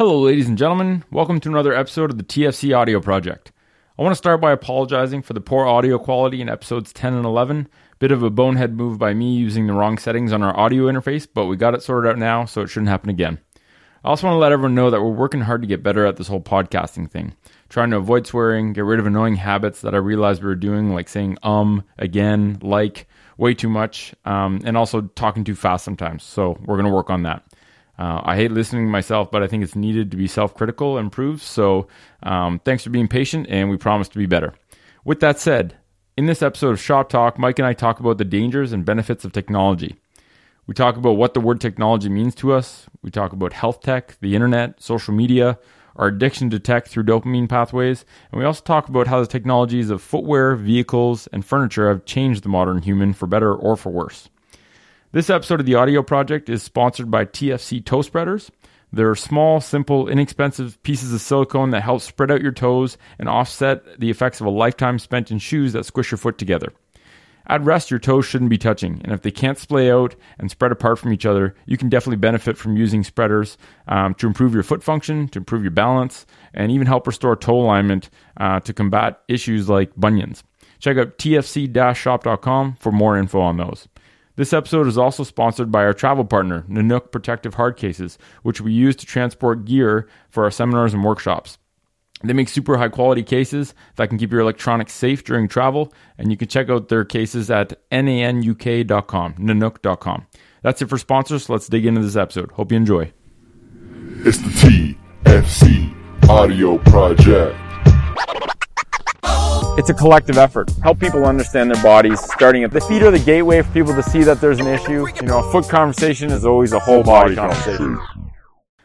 Hello, ladies and gentlemen. Welcome to another episode of the TFC Audio Project. I want to start by apologizing for the poor audio quality in episodes 10 and 11. Bit of a bonehead move by me using the wrong settings on our audio interface, but we got it sorted out now, so it shouldn't happen again. I also want to let everyone know that we're working hard to get better at this whole podcasting thing. Trying to avoid swearing, get rid of annoying habits that I realized we were doing, like saying um, again, like, way too much, um, and also talking too fast sometimes. So we're going to work on that. Uh, I hate listening to myself, but I think it's needed to be self critical and improve. So um, thanks for being patient, and we promise to be better. With that said, in this episode of Shop Talk, Mike and I talk about the dangers and benefits of technology. We talk about what the word technology means to us. We talk about health tech, the internet, social media, our addiction to tech through dopamine pathways, and we also talk about how the technologies of footwear, vehicles, and furniture have changed the modern human for better or for worse. This episode of the audio project is sponsored by TFC Toe Spreaders. They're small, simple, inexpensive pieces of silicone that help spread out your toes and offset the effects of a lifetime spent in shoes that squish your foot together. At rest, your toes shouldn't be touching, and if they can't splay out and spread apart from each other, you can definitely benefit from using spreaders um, to improve your foot function, to improve your balance, and even help restore toe alignment uh, to combat issues like bunions. Check out tfc-shop.com for more info on those. This episode is also sponsored by our travel partner, Nanuk Protective Hard Cases, which we use to transport gear for our seminars and workshops. They make super high quality cases that can keep your electronics safe during travel, and you can check out their cases at nanuk.com, nanook.com. That's it for sponsors. So let's dig into this episode. Hope you enjoy. It's the TFC Audio Project. It's a collective effort. Help people understand their bodies, starting at the feet are the gateway for people to see that there's an issue. You know, a foot conversation is always a whole body conversation.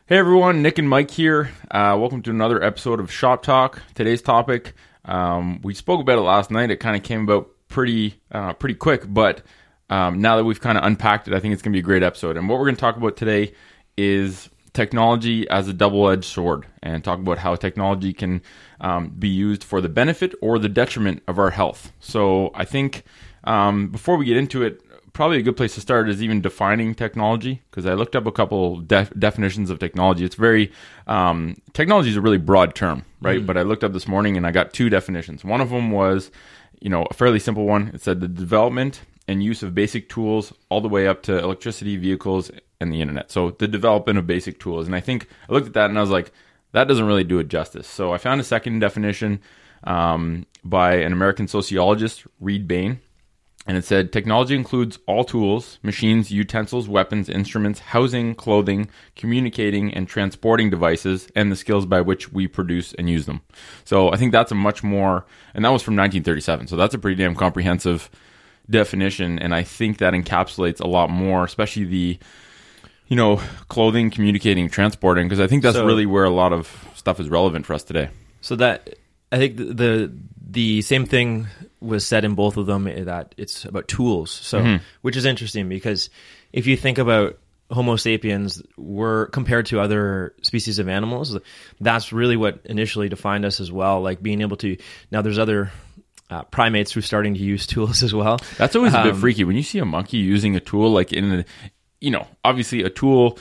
Hey everyone, Nick and Mike here. Uh, welcome to another episode of Shop Talk. Today's topic, um, we spoke about it last night. It kind of came about pretty, uh, pretty quick, but um, now that we've kind of unpacked it, I think it's going to be a great episode. And what we're going to talk about today is technology as a double-edged sword, and talk about how technology can um, be used for the benefit or the detriment of our health. So I think um, before we get into it, probably a good place to start is even defining technology because I looked up a couple def- definitions of technology. It's very um, technology is a really broad term, right? Mm. But I looked up this morning and I got two definitions. One of them was, you know, a fairly simple one. It said the development and use of basic tools all the way up to electricity, vehicles, and the internet. So the development of basic tools. And I think I looked at that and I was like, that doesn't really do it justice. So I found a second definition um, by an American sociologist, Read Bain, and it said technology includes all tools, machines, utensils, weapons, instruments, housing, clothing, communicating, and transporting devices, and the skills by which we produce and use them. So I think that's a much more, and that was from 1937. So that's a pretty damn comprehensive definition, and I think that encapsulates a lot more, especially the you know, clothing, communicating, transporting, because I think that's so, really where a lot of stuff is relevant for us today. So that I think the the same thing was said in both of them eh, that it's about tools. So mm-hmm. which is interesting because if you think about Homo sapiens were compared to other species of animals, that's really what initially defined us as well. Like being able to now there's other uh, primates who are starting to use tools as well. That's always a bit um, freaky when you see a monkey using a tool like in the you know, obviously a tool.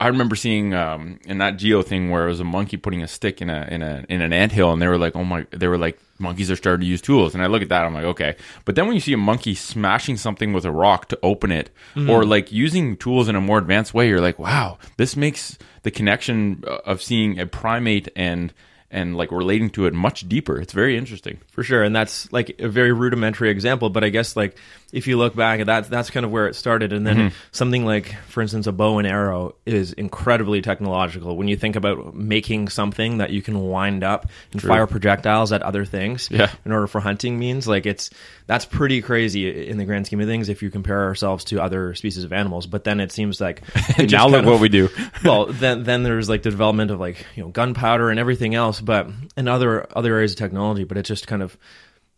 I remember seeing um, in that Geo thing where it was a monkey putting a stick in a in a in an anthill, and they were like, "Oh my!" They were like, "Monkeys are starting to use tools." And I look at that, I'm like, "Okay." But then when you see a monkey smashing something with a rock to open it, mm-hmm. or like using tools in a more advanced way, you're like, "Wow!" This makes the connection of seeing a primate and and like relating to it much deeper. It's very interesting. For sure. And that's like a very rudimentary example, but I guess like if you look back at that, that's kind of where it started. And then mm-hmm. something like, for instance, a bow and arrow is incredibly technological. When you think about making something that you can wind up and True. fire projectiles at other things yeah. in order for hunting means, like it's, that's pretty crazy in the grand scheme of things if you compare ourselves to other species of animals. But then it seems like now look of, what we do. well, then then there's like the development of like you know gunpowder and everything else, but and other other areas of technology. But it's just kind of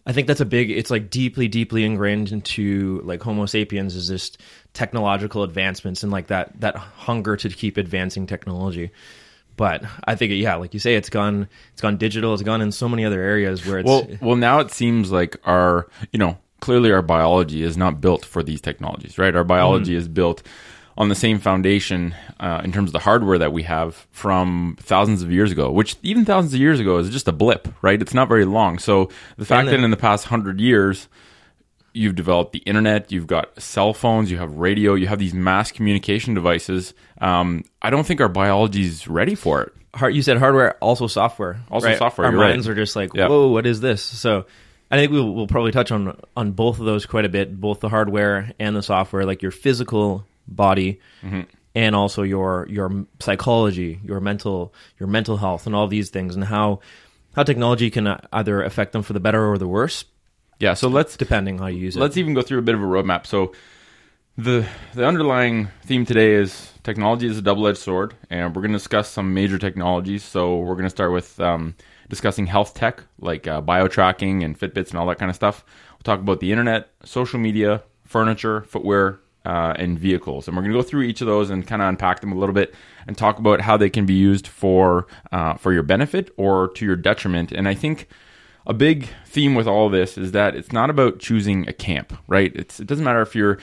I think that's a big. It's like deeply, deeply ingrained into like Homo sapiens is just technological advancements and like that that hunger to keep advancing technology but I think yeah, like you say, it's gone it's gone digital. It's gone in so many other areas where it's well. Well, now it seems like our you know clearly our biology is not built for these technologies, right? Our biology mm. is built on the same foundation uh, in terms of the hardware that we have from thousands of years ago, which even thousands of years ago is just a blip, right? It's not very long. So the fact then- that in the past hundred years, you've developed the internet, you've got cell phones, you have radio, you have these mass communication devices. Um, I don't think our biology is ready for it. hard, you said hardware, also software. Also right? software, Our you're right. minds are just like, Yeah. whoa, what is this? So I think we'll, we'll probably touch on on both of those quite a bit, both the hardware and the software, like your physical body Mm-hmm. and also your your psychology, your mental your mental health, and all these things, and how how technology can either affect them for the better or the worse, Yeah. So let's depending how you use it. let's even go through a bit of a roadmap. So the the underlying theme today is technology is a double edged sword, and we're going to discuss some major technologies. So we're going to start with um, discussing health tech like uh, bio tracking and Fitbits and all that kind of stuff. We'll talk about the internet, social media, furniture, footwear. Uh, and vehicles, and we're going to go through each of those and kind of unpack them a little bit, and talk about how they can be used for uh, for your benefit or to your detriment. And I think a big theme with all this is that it's not about choosing a camp, right? It's, it doesn't matter if you're,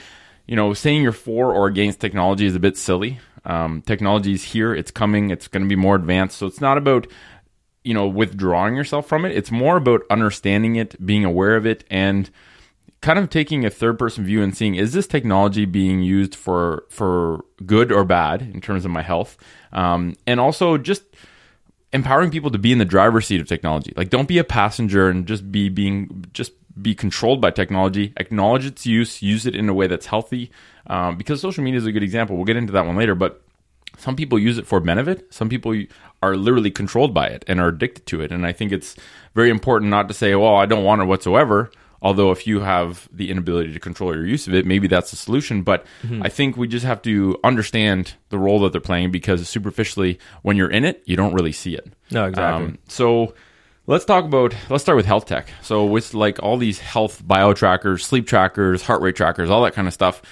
you know, saying you're for or against technology is a bit silly. Um, technology is here, it's coming, it's going to be more advanced. So it's not about, you know, withdrawing yourself from it. It's more about understanding it, being aware of it, and kind of taking a third person view and seeing is this technology being used for for good or bad in terms of my health, um, and also just empowering people to be in the driver's seat of technology. Like don't be a passenger and just be being just be controlled by technology. Acknowledge its use, use it in a way that's healthy. Um, because social media is a good example. We'll get into that one later, but some people use it for benefit. Some people are literally controlled by it and are addicted to it. And I think it's very important not to say, "Well, I don't want it whatsoever." Although, if you have the inability to control your use of it, maybe that's the solution. But I think we just have to understand the role that they're playing because superficially, when you're in it, you don't really see it. No, exactly. Um, so let's talk about let's start with health tech. So with like all these health bio trackers, sleep trackers, heart rate trackers, all that kind of stuff.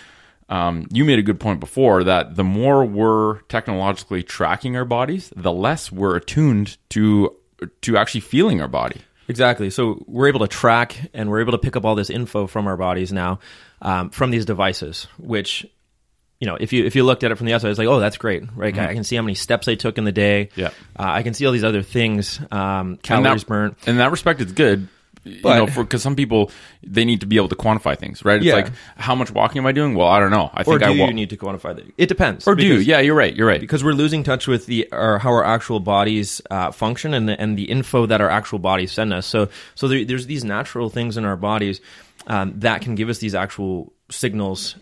Um, you made a good point before that the more we're technologically tracking our bodies, the less we're attuned to to actually feeling our body. Exactly. So we're able to track and we're able to pick up all this info from our bodies now um, from these devices, which you know, if you if you looked at it from the outside, it's like, oh, that's great, right? I can see how many steps I took in the day. Yeah. uh, I can see all these other things, um, calories that, burnt. In that respect, it's good. You But- know, because some people they need to be able to quantify things, right? It's Yeah. like how much walking am I doing? Well, I don't know. I Or think do I you need to quantify that? It depends. or do because- yeah? You're right. You're right. because we're losing touch with the or how our actual bodies uh, function and the, and the info that our actual bodies send us. So so there, there's these natural things in our bodies um, that can give us these actual signals.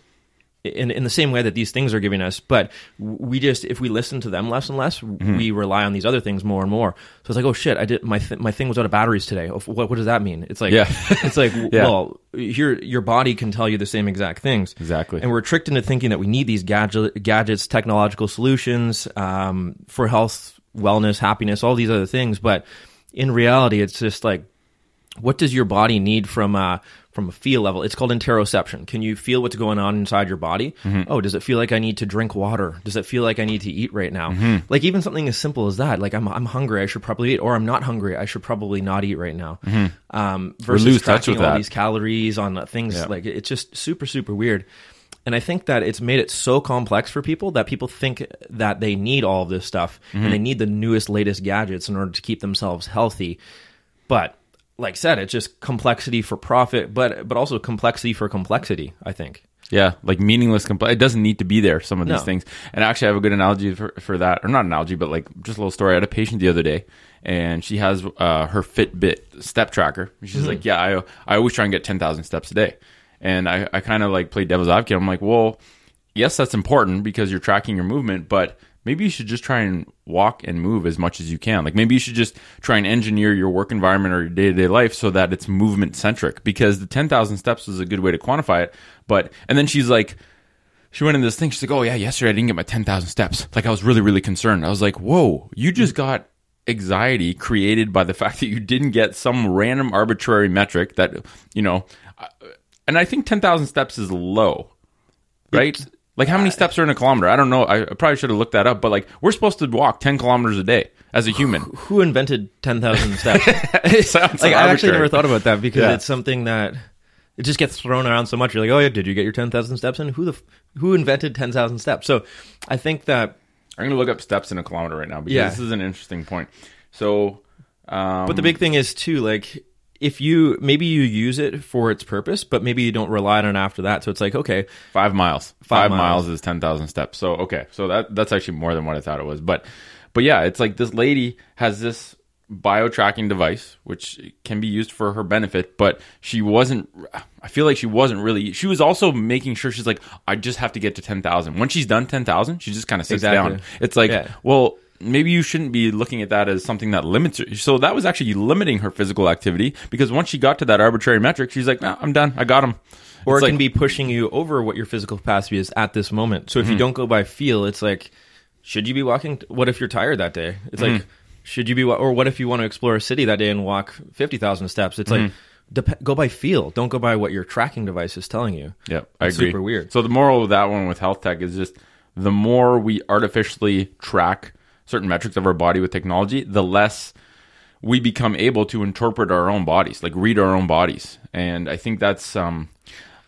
In, in the same way that these things are giving us, but we just if we listen to them less and less, Mm-hmm. we rely on these other things more and more. So it's like, oh shit, I did my th- my thing was out of batteries today. What what does that mean? It's like, Yeah. it's like, Yeah. well, your your body can tell you the same exact things. Exactly. And we're tricked into thinking that we need these gadget, gadgets, technological solutions um, for health, wellness, happiness, all these other things. But in reality, it's just like, what does your body need from a from a feel level? It's called interoception. Can you feel what's going on inside your body? Oh, does it feel like I need to drink water? Does it feel like I need to eat right now? Like even something as simple as that. Like I'm I'm hungry, I should probably eat, or I'm not hungry, I should probably not eat right now. Um, versus lose touch tracking with all that. these calories on things Yeah. like it's just super super weird and i think that it's made it so complex for people that people think that they need all of this stuff Mm-hmm. and they need the newest latest gadgets in order to keep themselves healthy but like said it's just complexity for profit but but also complexity for complexity i think Yeah, like meaningless. Compl- it doesn't need to be there. Some of these No. things, and actually, I have a good analogy for for that, or not analogy, but like just a little story. I had a patient the other day, and she has uh, her Fitbit step tracker. She's Mm-hmm. like, "Yeah, I I always try and get ten thousand steps a day," and I I kind of like play devil's advocate. I'm like, well, yes, that's important because you're tracking your movement, but maybe you should just try and walk and move as much as you can. Like maybe you should just try and engineer your work environment or your day to day life so that it's movement centric because the 10,000 steps is a good way to quantify it. But, and then she's like, she went into this thing. She's like, oh yeah, yesterday I didn't get my 10,000 steps. Like I was really, really concerned. I was like, whoa, you just got anxiety created by the fact that you didn't get some random arbitrary metric that, you know, uh, and I think 10,000 steps is low right? Like how many steps are in a kilometer? I don't know. I I probably should have looked that up. But like we're supposed to walk ten kilometers a day as a human. who invented 10,000 steps sounds like I actually never thought about that because Yeah. it's something that it just gets thrown around so much. You're like, oh yeah, did you get your ten thousand steps in? Who the f- who invented ten thousand steps? So I think that, I'm gonna look up steps in a kilometer right now because Yeah. this is an interesting point. So, um, but the big thing is too, like if you maybe you use it for its purpose, but maybe you don't rely on it after that. So it's like, okay, five miles. Five Five, miles. miles. is ten thousand steps. So okay, so that that's actually more than what I thought it was. But but yeah, it's like this lady has this bio tracking device which can be used for her benefit but she wasn't i feel like she wasn't really she was also making sure she's like i just have to get to 10,000 when she's done 10,000 she just kind of sits Exactly. down it's like Yeah. well maybe you shouldn't be looking at that as something that limits her so that was actually limiting her physical activity because once she got to that arbitrary metric she's like nah, i'm done i got him or It's it like- can be pushing you over what your physical capacity is at this moment. So if Mm-hmm. you don't go by feel, it's like, should you be walking? What if you're tired that day? It's Mm-hmm. like, should you be? Or what if you want to explore a city that day and walk fifty thousand steps? It's like, Mm-hmm. dep- go by feel. Don't go by what your tracking device is telling you. Yeah, I It's agree. super weird. So the moral of that one with health tech is just the more we artificially track certain metrics of our body with technology, the less we become able to interpret our own bodies, like read our own bodies. And I think that's um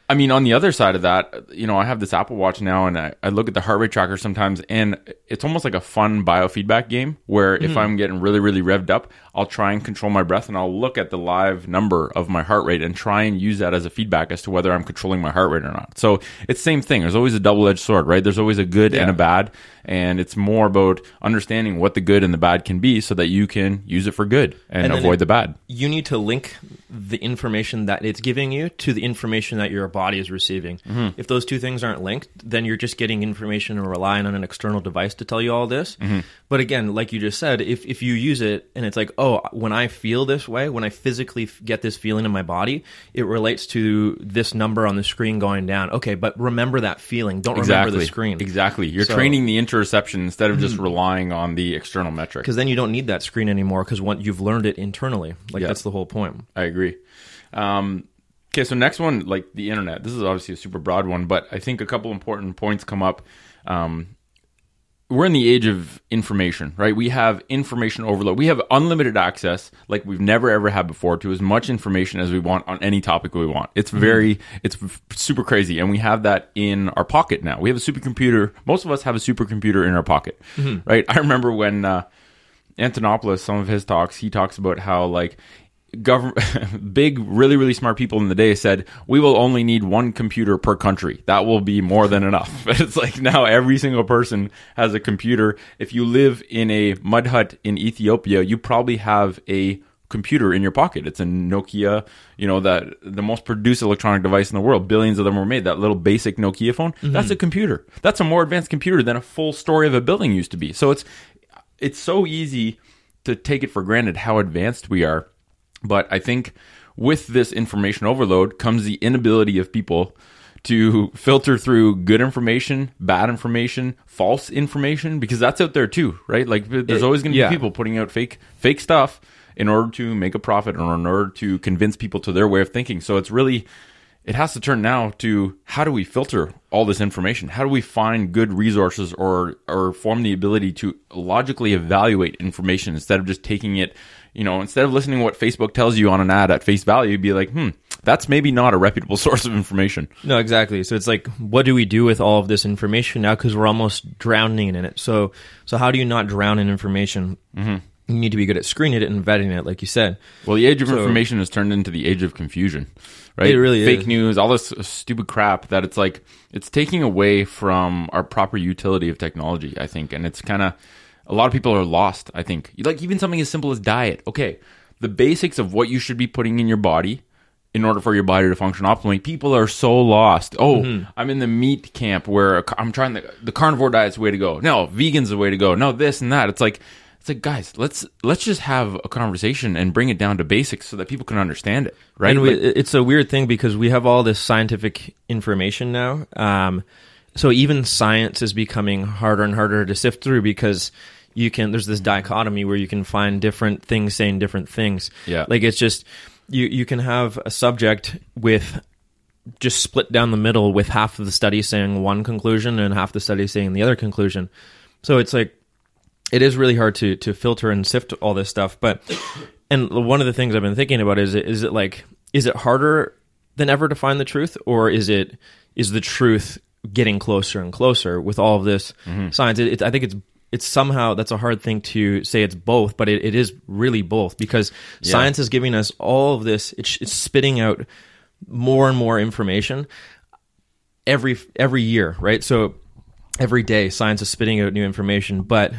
I mean, on the other side of that, you know, I have this Apple Watch now, and I, I look at the heart rate tracker sometimes, and it's almost like a fun biofeedback game where if I'm getting really, really revved up, I'll try and control my breath, and I'll look at the live number of my heart rate and try and use that as a feedback as to whether I'm controlling my heart rate or not. So it's same thing. There's always a double edged sword, right? There's always a good and a bad, and it's more about understanding what the good and the bad can be, so that you can use it for good and, And avoid it- the bad. You need to link the information that it's giving you to the information that your body is receiving. Mm-hmm. If those two things aren't linked, then you're just getting information and relying on an external device to tell you all this. Mm-hmm. But again, like you just said, if, if you use it and it's like, oh, when I feel this way, when I physically f- get this feeling in my body, it relates to this number on the screen going down. Okay, but remember that feeling. Don't remember the screen. Exactly. You're So- training the interoception instead of just relying on the external metric. Because then you don't need that screen anymore because you've learned it internally. Like Yeah. that's the whole point. I agree. Um, okay, so next one, like the internet. This is obviously a super broad one, but I think a couple important points come up. Um, we're in the age of information, right? We have information overload. We have unlimited access, like we've never ever had before, to as much information as we want on any topic we want. It's very, it's f- super crazy, and we have that in our pocket now. We have a supercomputer. Most of us have a supercomputer in our pocket, right? I remember when uh, Antonopoulos, some of his talks, he talks about how like government, big, really, really smart people in the day said we will only need one computer per country. That will be more than enough. But it's like now every single person has a computer. If you live in a mud hut in Ethiopia, you probably have a computer in your pocket. It's a Nokia, you know, that the most produced electronic device in the world. Billions of them were made. That little basic Nokia phone, mm-hmm. that's a computer. That's a more advanced computer than a full story of a building used to be. So it's it's so easy to take it for granted how advanced we are. But I think with this information overload comes the inability of people to filter through good information, bad information, false information, because that's out there too, right? Like there's always going to be yeah. people putting out fake fake stuff in order to make a profit or in order to convince people to their way of thinking. So it's really it has to turn now to how do we filter all this information? How do we find good resources or or form the ability to logically evaluate information instead of just taking it, you know, instead of listening to what Facebook tells you on an ad at face value, be like, hmm, that's maybe not a reputable source of information. No, exactly. So it's like, what do we do with all of this information now? Because we're almost drowning in it. So, so how do you not drown in information? Mm-hmm. You need to be good at screening it and vetting it, like you said. Well, the age of So- information has turned into the age of confusion, right? It really Fake is. news, all this stupid crap that it's like it's taking away from our proper utility of technology. I think, and it's kind of a lot of people are lost. I think, like even something as simple as diet. Okay, the basics of what you should be putting in your body in order for your body to function optimally. People are so lost. Oh, Mm-hmm. I'm in the meat camp where I'm trying the the carnivore diet's the way to go. No, vegan's the way to go. No, this and that. It's like it's like guys, let's let's just have a conversation and bring it down to basics so that people can understand it, right? And we, Like- it's a weird thing because we have all this scientific information now. Um, so even science is becoming harder and harder to sift through because you can. There's this dichotomy where you can find different things saying different things. Yeah. like it's just you. You can have a subject with just split down the middle with half of the study saying one conclusion and half the study saying the other conclusion. So it's like it is really hard to to filter and sift all this stuff. But and one of the things I've been thinking about is is it like is it harder than ever to find the truth, or is it is the truth getting closer and closer with all of this Mm-hmm. science? It, it, I think it's it's somehow that's a hard thing to say it's both, but it, it is really both because science is giving us all of this. It's, it's spitting out more and more information every every year, right? So every day, science is spitting out new information, but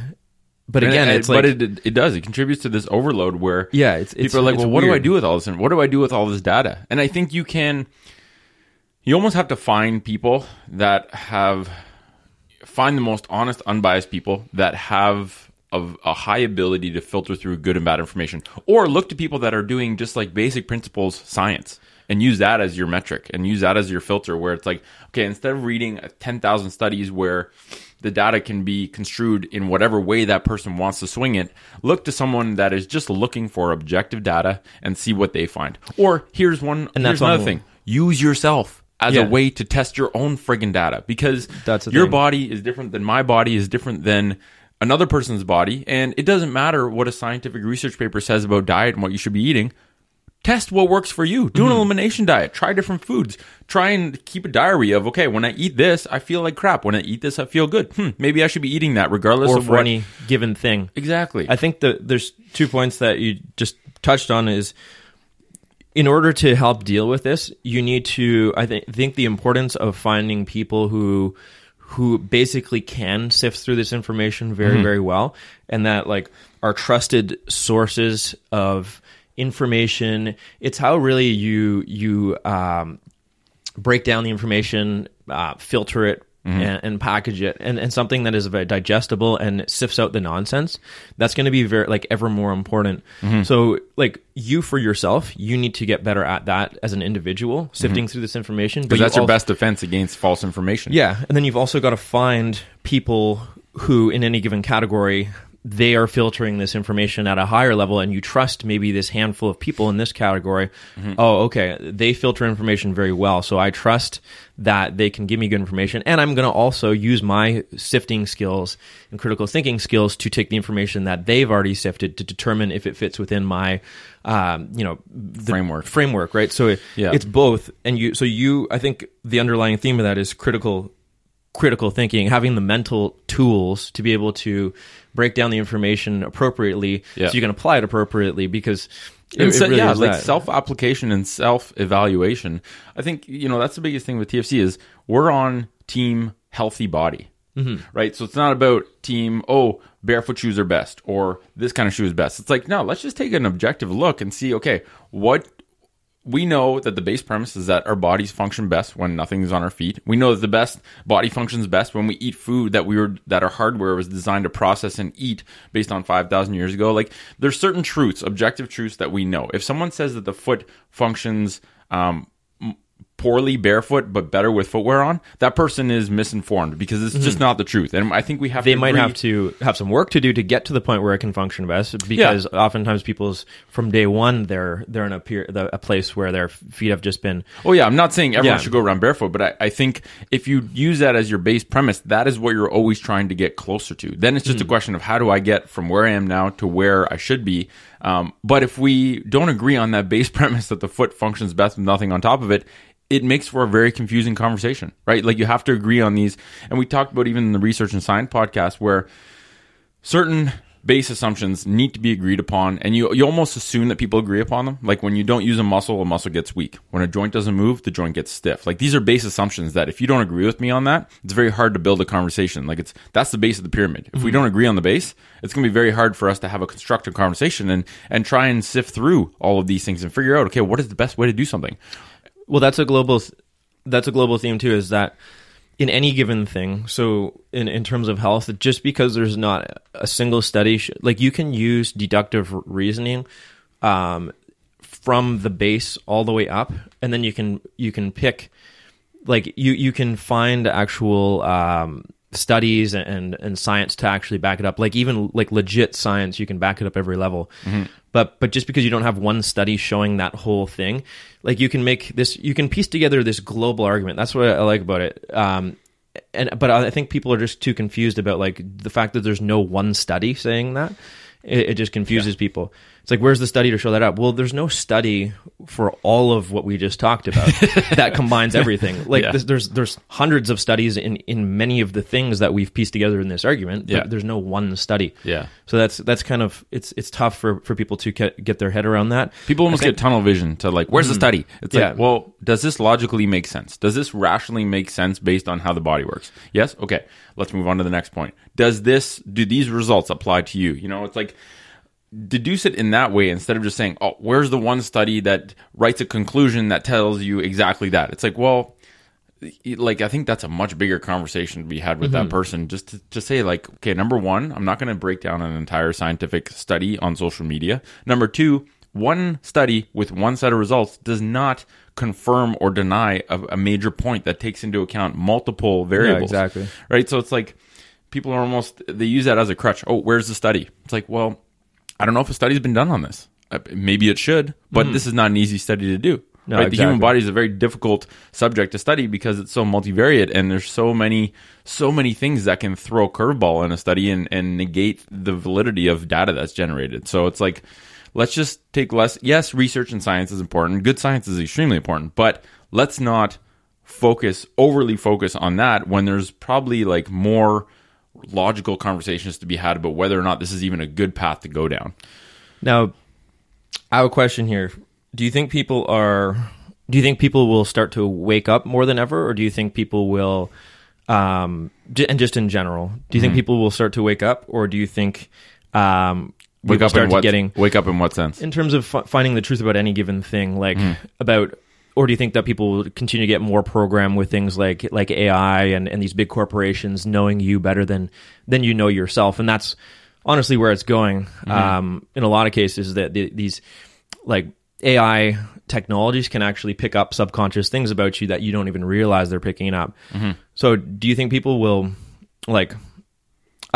but again, it- it's like but it, it does. It contributes to this overload where Yeah, it's- it's- people are like, well, what do I do with all this? And what do I do with all this data? And I think you can, you almost have to find people that have, find the most honest, unbiased people that have a, a high ability to filter through good and bad information, or look to people that are doing just like basic principles science. And use that as your metric and use that as your filter where it's like, okay, instead of reading uh, 10,000 studies where the data can be construed in whatever way that person wants to swing it. Look to someone that is just looking for objective data and see what they find. Or here's one. And here's that's another the- thing: use yourself as Yeah. a way to test your own friggin' data because That's your thing. body is different than my body is different than another person's body, and it doesn't matter what a scientific research paper says about diet and what you should be eating test what works for you. Do an Mm-hmm. elimination diet. Try different foods. Try and keep a diary of okay, when I eat this, I feel like crap. When I eat this, I feel good. Hmm, maybe I should be eating that regardless or of for what. any given thing. exactly. I think that there's two points that you just touched on is in order to help deal with this, you need to I think think the importance of finding people who who basically can sift through this information very very well and that like are trusted sources of information. It's how really you you um break down the information, uh, filter it, Mm-hmm. and, and package it, and, and something that is very digestible and sifts out the nonsense. That's going to be very like ever more important. Mm-hmm. So, like you for yourself, you need to get better at that as an individual, mm-hmm. sifting through this information. Because you that's your al- best defense against false information. yeah, and then you've also got to find people who, in any given category, they are filtering this information at a higher level, and you trust maybe this handful of people in this category. Oh, okay, they filter information very well, so I trust that they can give me good information, and I'm going to also use my sifting skills and critical thinking skills to take the information that they've already sifted to determine if it fits within my, um, you know, Framework. Framework, right? So it, Yeah. it's both, and you. So you, I think the underlying theme of that is critical critical thinking, having the mental tools to be able to break down the information appropriately, Yeah. so you can apply it appropriately. Because it, it really yeah, like that. self application and self evaluation. I think you know that's the biggest thing with TFC is we're on team healthy body, Mm-hmm. right? So it's not about team. Oh, barefoot shoes are best, or this kind of shoe is best. It's like no, let's just take an objective look and see. Okay, what we know that the base premise is that our bodies function best when nothing is on our feet. We know that the best body functions best when we eat food that we were that our hardware was designed to process and eat based on 5000 years ago. Like there's certain truths, objective truths that we know. If someone says that the foot functions um poorly barefoot but better with footwear on, that person is misinformed because it's just not the truth. And I think we have Mm-hmm. they to might agree- have to have some work to do to get to the point where it can function best. Because oftentimes people's from day one they're they're in a peer, the, a place where their feet have just been Oh yeah, I'm not saying everyone Yeah. should go around barefoot, but I, I think if you use that as your base premise, that is what you're always trying to get closer to. Then it's just a question of how do I get from where I am now to where I should be. Um, but if we don't agree on that base premise that the foot functions best with nothing on top of it, it makes for a very confusing conversation, right? Like you have to agree on these, and we talked about even in the research and science podcast where certain base assumptions need to be agreed upon and you you almost assume that people agree upon them. Like when you don't use a muscle a muscle gets weak. When a joint doesn't move the joint gets stiff. Like these are base assumptions that if you don't agree with me on that it's very hard to build a conversation. Like it's that's the base of the pyramid. If we mm-hmm. don't agree on the base it's going to be very hard for us to have a constructive conversation and and try and sift through all of these things and figure out okay what is the best way to do something Well, that's a global that's a global theme too. Is that in any given thing? So in in terms of health, just because there's not a single study, sh- like you can use deductive reasoning um, from the base all the way up, and then you can you can pick like you you can find actual um, studies and and science to actually back it up. Like even like legit science, you can back it up every level. But but just because you don't have one study showing that whole thing, like you can make this, you can piece together this global argument. That's what I like about it. Um, and but I think people are just too confused about like the fact that there's no one study saying that. it, it just confuses people. It's like, where's the study to show that up? Well, there's no study for all of what we just talked about that combines everything. Like, Yeah. there's, there's hundreds of studies in in many of the things that we've pieced together in this argument. but Yeah. there's no one study. Yeah. So that's that's kind of it's it's tough for for people to get, get their head around that. People almost get tunnel vision to like, where's the mm. study? It's Yeah. like, well, does this logically make sense? Does this rationally make sense based on how the body works? Yes. Okay. Let's move on to the next point. Does this, do these results apply to you? You know, it's like, deduce it in that way instead of just saying, oh, where's the one study that writes a conclusion that tells you exactly that? It's like, well, like I think that's a much bigger conversation to be had with that mm-hmm. person. Just to, to say like, okay, number one, I'm not going to break down an entire scientific study on social media. Number two, one study with one set of results does not confirm or deny a, a major point that takes into account multiple variables. exactly. Right. So it's like people are almost they use that as a crutch. Oh, where's the study? It's like, well, I don't know if a study's been done on this. Uh, Maybe it should, but this is not an easy study to do. No, right? The human body is a very difficult subject to study because it's so multivariate and there's so many so many things that can throw a curveball in a study and, and negate the validity of data that's generated. So it's like let's just take less yes, research and science is important. Good science is extremely important, but let's not focus overly focus on that when there's probably like more logical conversations to be had about whether or not this is even a good path to go down. Now, I have a question here. Do you think people are? Do you think people will start to wake up more than ever, or do you think people will? Um, and just in general, do you think people will start to wake up, or do you think um, Wake up start in what getting wake up in what sense? in terms of fi- finding the truth about any given thing, like about, or do you think that people will continue to get more programmed with things like like AI and, and these big corporations knowing you better than than you know yourself, and that's honestly where it's going. Um, in a lot of cases, that the, these like AI technologies can actually pick up subconscious things about you that you don't even realize they're picking up. So, do you think people will like?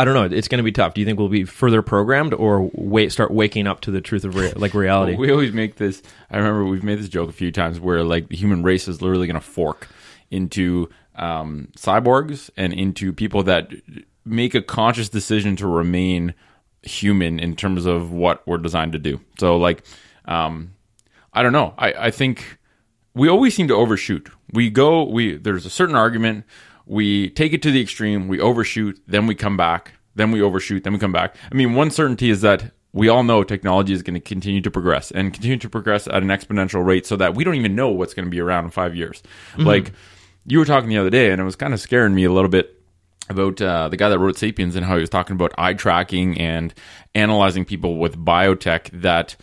I don't know. It's going to be tough. Do you think we'll be further programmed or wait start waking up to the truth of rea- like reality? We always make this. I remember we've made this joke a few times where like the human race is literally going to fork into um, cyborgs and into people that make a conscious decision to remain human in terms of what we're designed to do. So like, um, I don't know. I, I think we always seem to overshoot. We go. We there's a certain argument. We take it to the extreme. We overshoot. Then we come back. Then we overshoot. Then we come back. I mean, one certainty is that we all know technology is going to continue to progress and continue to progress at an exponential rate, so that we don't even know what's going to be around in five years. Like you were talking the other day, and it was kind of scaring me a little bit about uh, the guy that wrote *Sapiens* and how he was talking about eye tracking and analyzing people with biotech that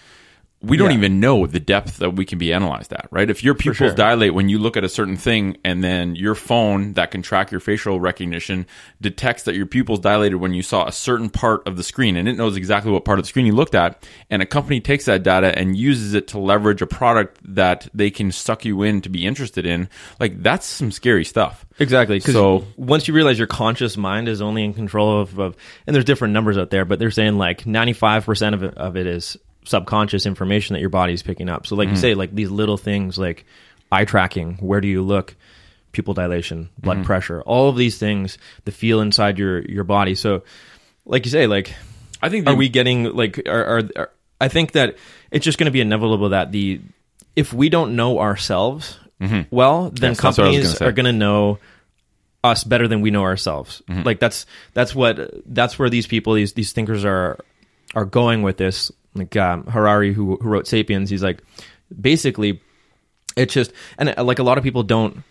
we don't Yeah. even know the depth that we can be analyzed at, right? If your pupils sure. dilate when you look at a certain thing and then your phone that can track your facial recognition detects that your pupils dilated when you saw a certain part of the screen and it knows exactly what part of the screen you looked at and a company takes that data and uses it to leverage a product that they can suck you in to be interested in, like that's some scary stuff. Exactly. So- once you realize your conscious mind is only in control of, of, and there's different numbers out there, but they're saying like 95% of it, of it is subconscious information that your body's picking up. So like you mm. say, like these little things like eye tracking, where do you look, pupil dilation, blood mm-hmm. pressure, all of these things, the feel inside your, your body. So like you say, like, I think the, are we getting like are, are, are I think that it's just going to be inevitable that the if we don't know ourselves mm-hmm. well, then Yes, that's what I was companies are going to know us better than we know ourselves. Mm-hmm. Like that's that's what that's where these people these these thinkers are are going with this. Like um, Harari, who who wrote *Sapiens*, he's like basically it's just and uh, like a lot of people don't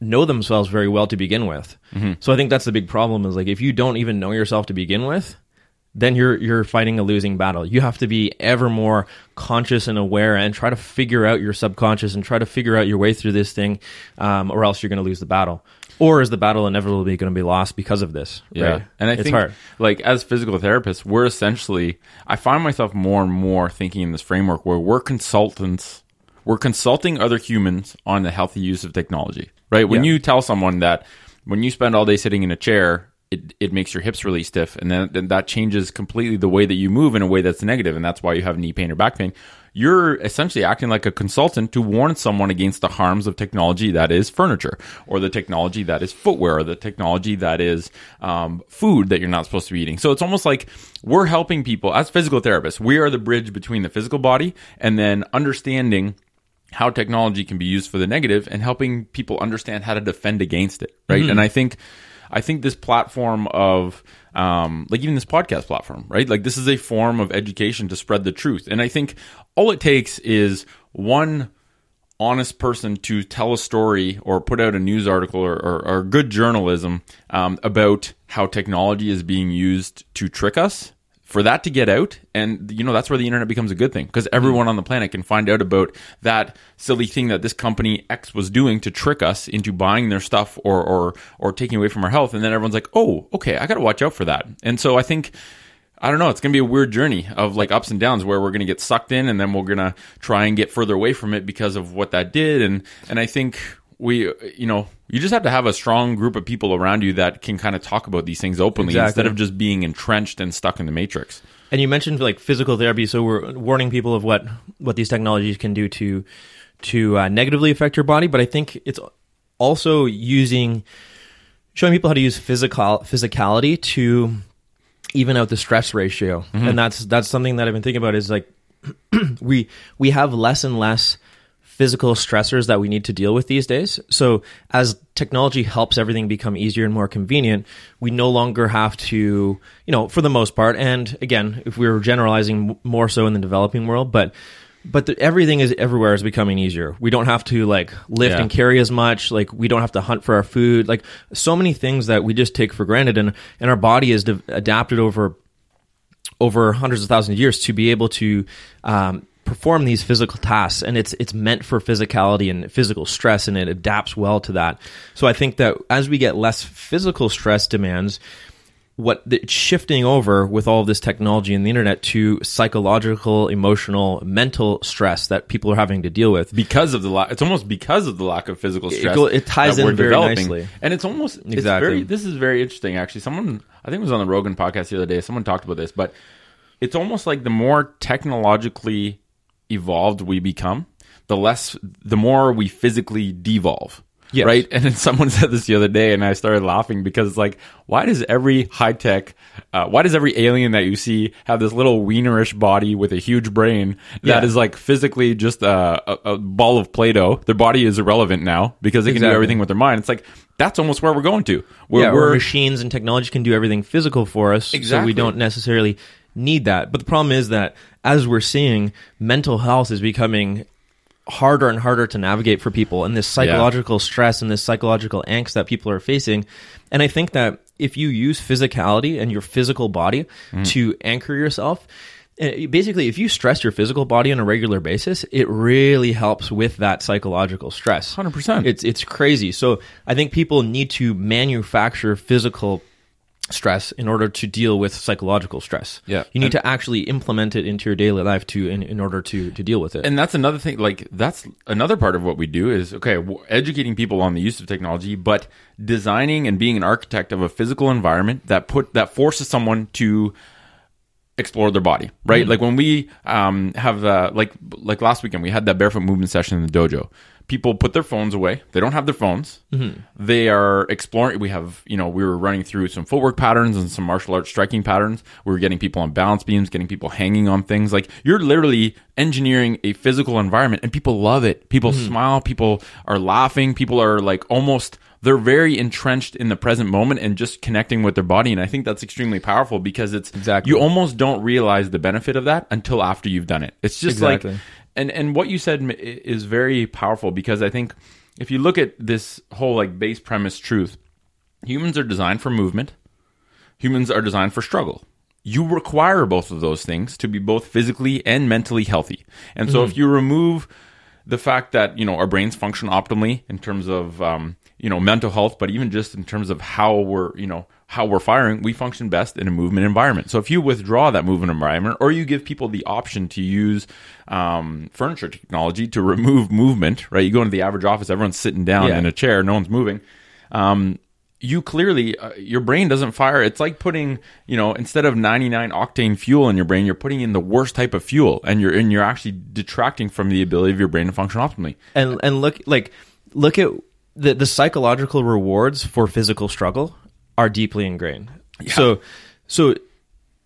know themselves very well to begin with. So I think that's the big problem is like if you don't even know yourself to begin with, then you're you're fighting a losing battle. You have to be ever more conscious and aware and try to figure out your subconscious and try to figure out your way through this thing, um, or else you're going to lose the battle. Or is the battle inevitably going to be lost because of this? Yeah, right? and I it's think hard. like as physical therapists, we're essentially. I find myself more and more thinking in this framework where we're consultants. We're consulting other humans on the healthy use of technology. Right? When Yeah. you tell someone that when you spend all day sitting in a chair, it, it makes your hips really stiff and then, then that changes completely the way that you move in a way that's negative and that's why you have knee pain or back pain you're essentially acting like a consultant to warn someone against the harms of technology that is furniture or the technology that is footwear or the technology that is um, food that you're not supposed to be eating. So it's almost like we're helping people. As physical therapists we are the bridge between the physical body and then understanding how technology can be used for the negative and helping people understand how to defend against it right? And i think i think this platform of um, like even this podcast platform right? Like this is a form of education to spread the truth. And i think all it takes is one honest person to tell a story or put out a news article or, or, or good journalism um, about how technology is being used to trick us for that to get out and you know that's where the internet becomes a good thing because everyone mm. on the planet can find out about that silly thing that this company x was doing to trick us into buying their stuff or or or taking away from our health and then everyone's like oh okay i gotta watch out for that and so i think I don't know. It's going to be a weird journey of like ups and downs where we're going to get sucked in and then we're going to try and get further away from it because of what that did. And, and I think we, you know, you just have to have a strong group of people around you that can kind of talk about these things openly Exactly. instead of just being entrenched and stuck in the matrix. And you mentioned like physical therapy, so we're warning people of what what these technologies can do to to uh, negatively affect your body. But I think it's also using showing people how to use physical physicality to even out the stress ratio, and that's that's something that I've been thinking about. Is like we we have less and less physical stressors that we need to deal with these days. So as technology helps everything become easier and more convenient, we no longer have to, you know, for the most part. And again, if we were generalizing more so in the developing world, but but the, everything is everywhere is becoming easier. We don't have to like lift Yeah. and carry as much. Like we don't have to hunt for our food. Like so many things that we just take for granted, and and our body is de- adapted over over hundreds of thousands of years to be able to um, perform these physical tasks and it's it's meant for physicality and physical stress and it adapts well to that so i think that as we get less physical stress demands what it's shifting over with all of this technology and the internet to psychological emotional mental stress that people are having to deal with because of the lack. It's almost because of the lack of physical stress. go- it ties in very developing. nicely. and it's almost It's Exactly. very, this is very interesting. Actually, someone I think it was on the Rogan podcast the other day. Someone talked about this, but it's almost like the more technologically evolved we become, the less, the more we physically devolve. Yes. Right. And then someone said this the other day, and I started laughing because it's like, why does every high tech, uh, why does every alien that you see have this little wienerish body with a huge brain that Yeah. is like physically just a, a, a ball of Play Doh? Their body is irrelevant now because they can do everything with their mind. It's like, that's almost where we're going to. Where yeah, we're, machines and technology can do everything physical for us, so we don't necessarily need that. But the problem is that as we're seeing, mental health is becoming harder and harder to navigate for people, and this psychological stress and this psychological angst that people are facing. And I think that if you use physicality and your physical body Mm. to anchor yourself. uh, Basically, if you stress your physical body on a regular basis, it really helps with that psychological stress. 100%. It's it's crazy. So I think people need to manufacture physical stress in order to deal with psychological stress. Yeah. You need And- to actually implement it into your daily life to in, in order to to deal with it. and that's another thing like that's another part of what we do is okay educating people on the use of technology but designing and being an architect of a physical environment that put that forces someone to explore their body right like when we um, have uh, like like last weekend we had that barefoot movement session in the dojo people put their phones away. They don't have their phones. Mm-hmm. They are exploring we have you know we were running through some footwork patterns and some martial arts striking patterns. We were getting people on balance beams getting people hanging on things. Like you're literally engineering a physical environment and people love it. People mm-hmm. smile. People are laughing. People are like almost they're very entrenched in the present moment and just connecting with their body. And i think that's extremely powerful because it's Exactly. you almost don't realize the benefit of that until after you've done it. It's just Exactly. like and and what you said is very powerful because i think if you look at this whole like base premise truth humans are designed for movement. Humans are designed for struggle. You require both of those things to be both physically and mentally healthy. And so if you remove the fact that you know our brains function optimally in terms of um, you know mental health, but even just in terms of how we're you know how we're firing, we function best in a movement environment. So if you withdraw that movement environment, or you give people the option to use um, furniture technology to remove movement, right? You go into the average office, everyone's sitting down Yeah. in a chair, no one's moving. Um, you clearly uh, your brain doesn't fire it's like putting you know instead of 99 octane fuel in your brain you're putting in the worst type of fuel and you're and you're actually detracting from the ability of your brain to function optimally and and look like look at the the psychological rewards for physical struggle are deeply ingrained. So so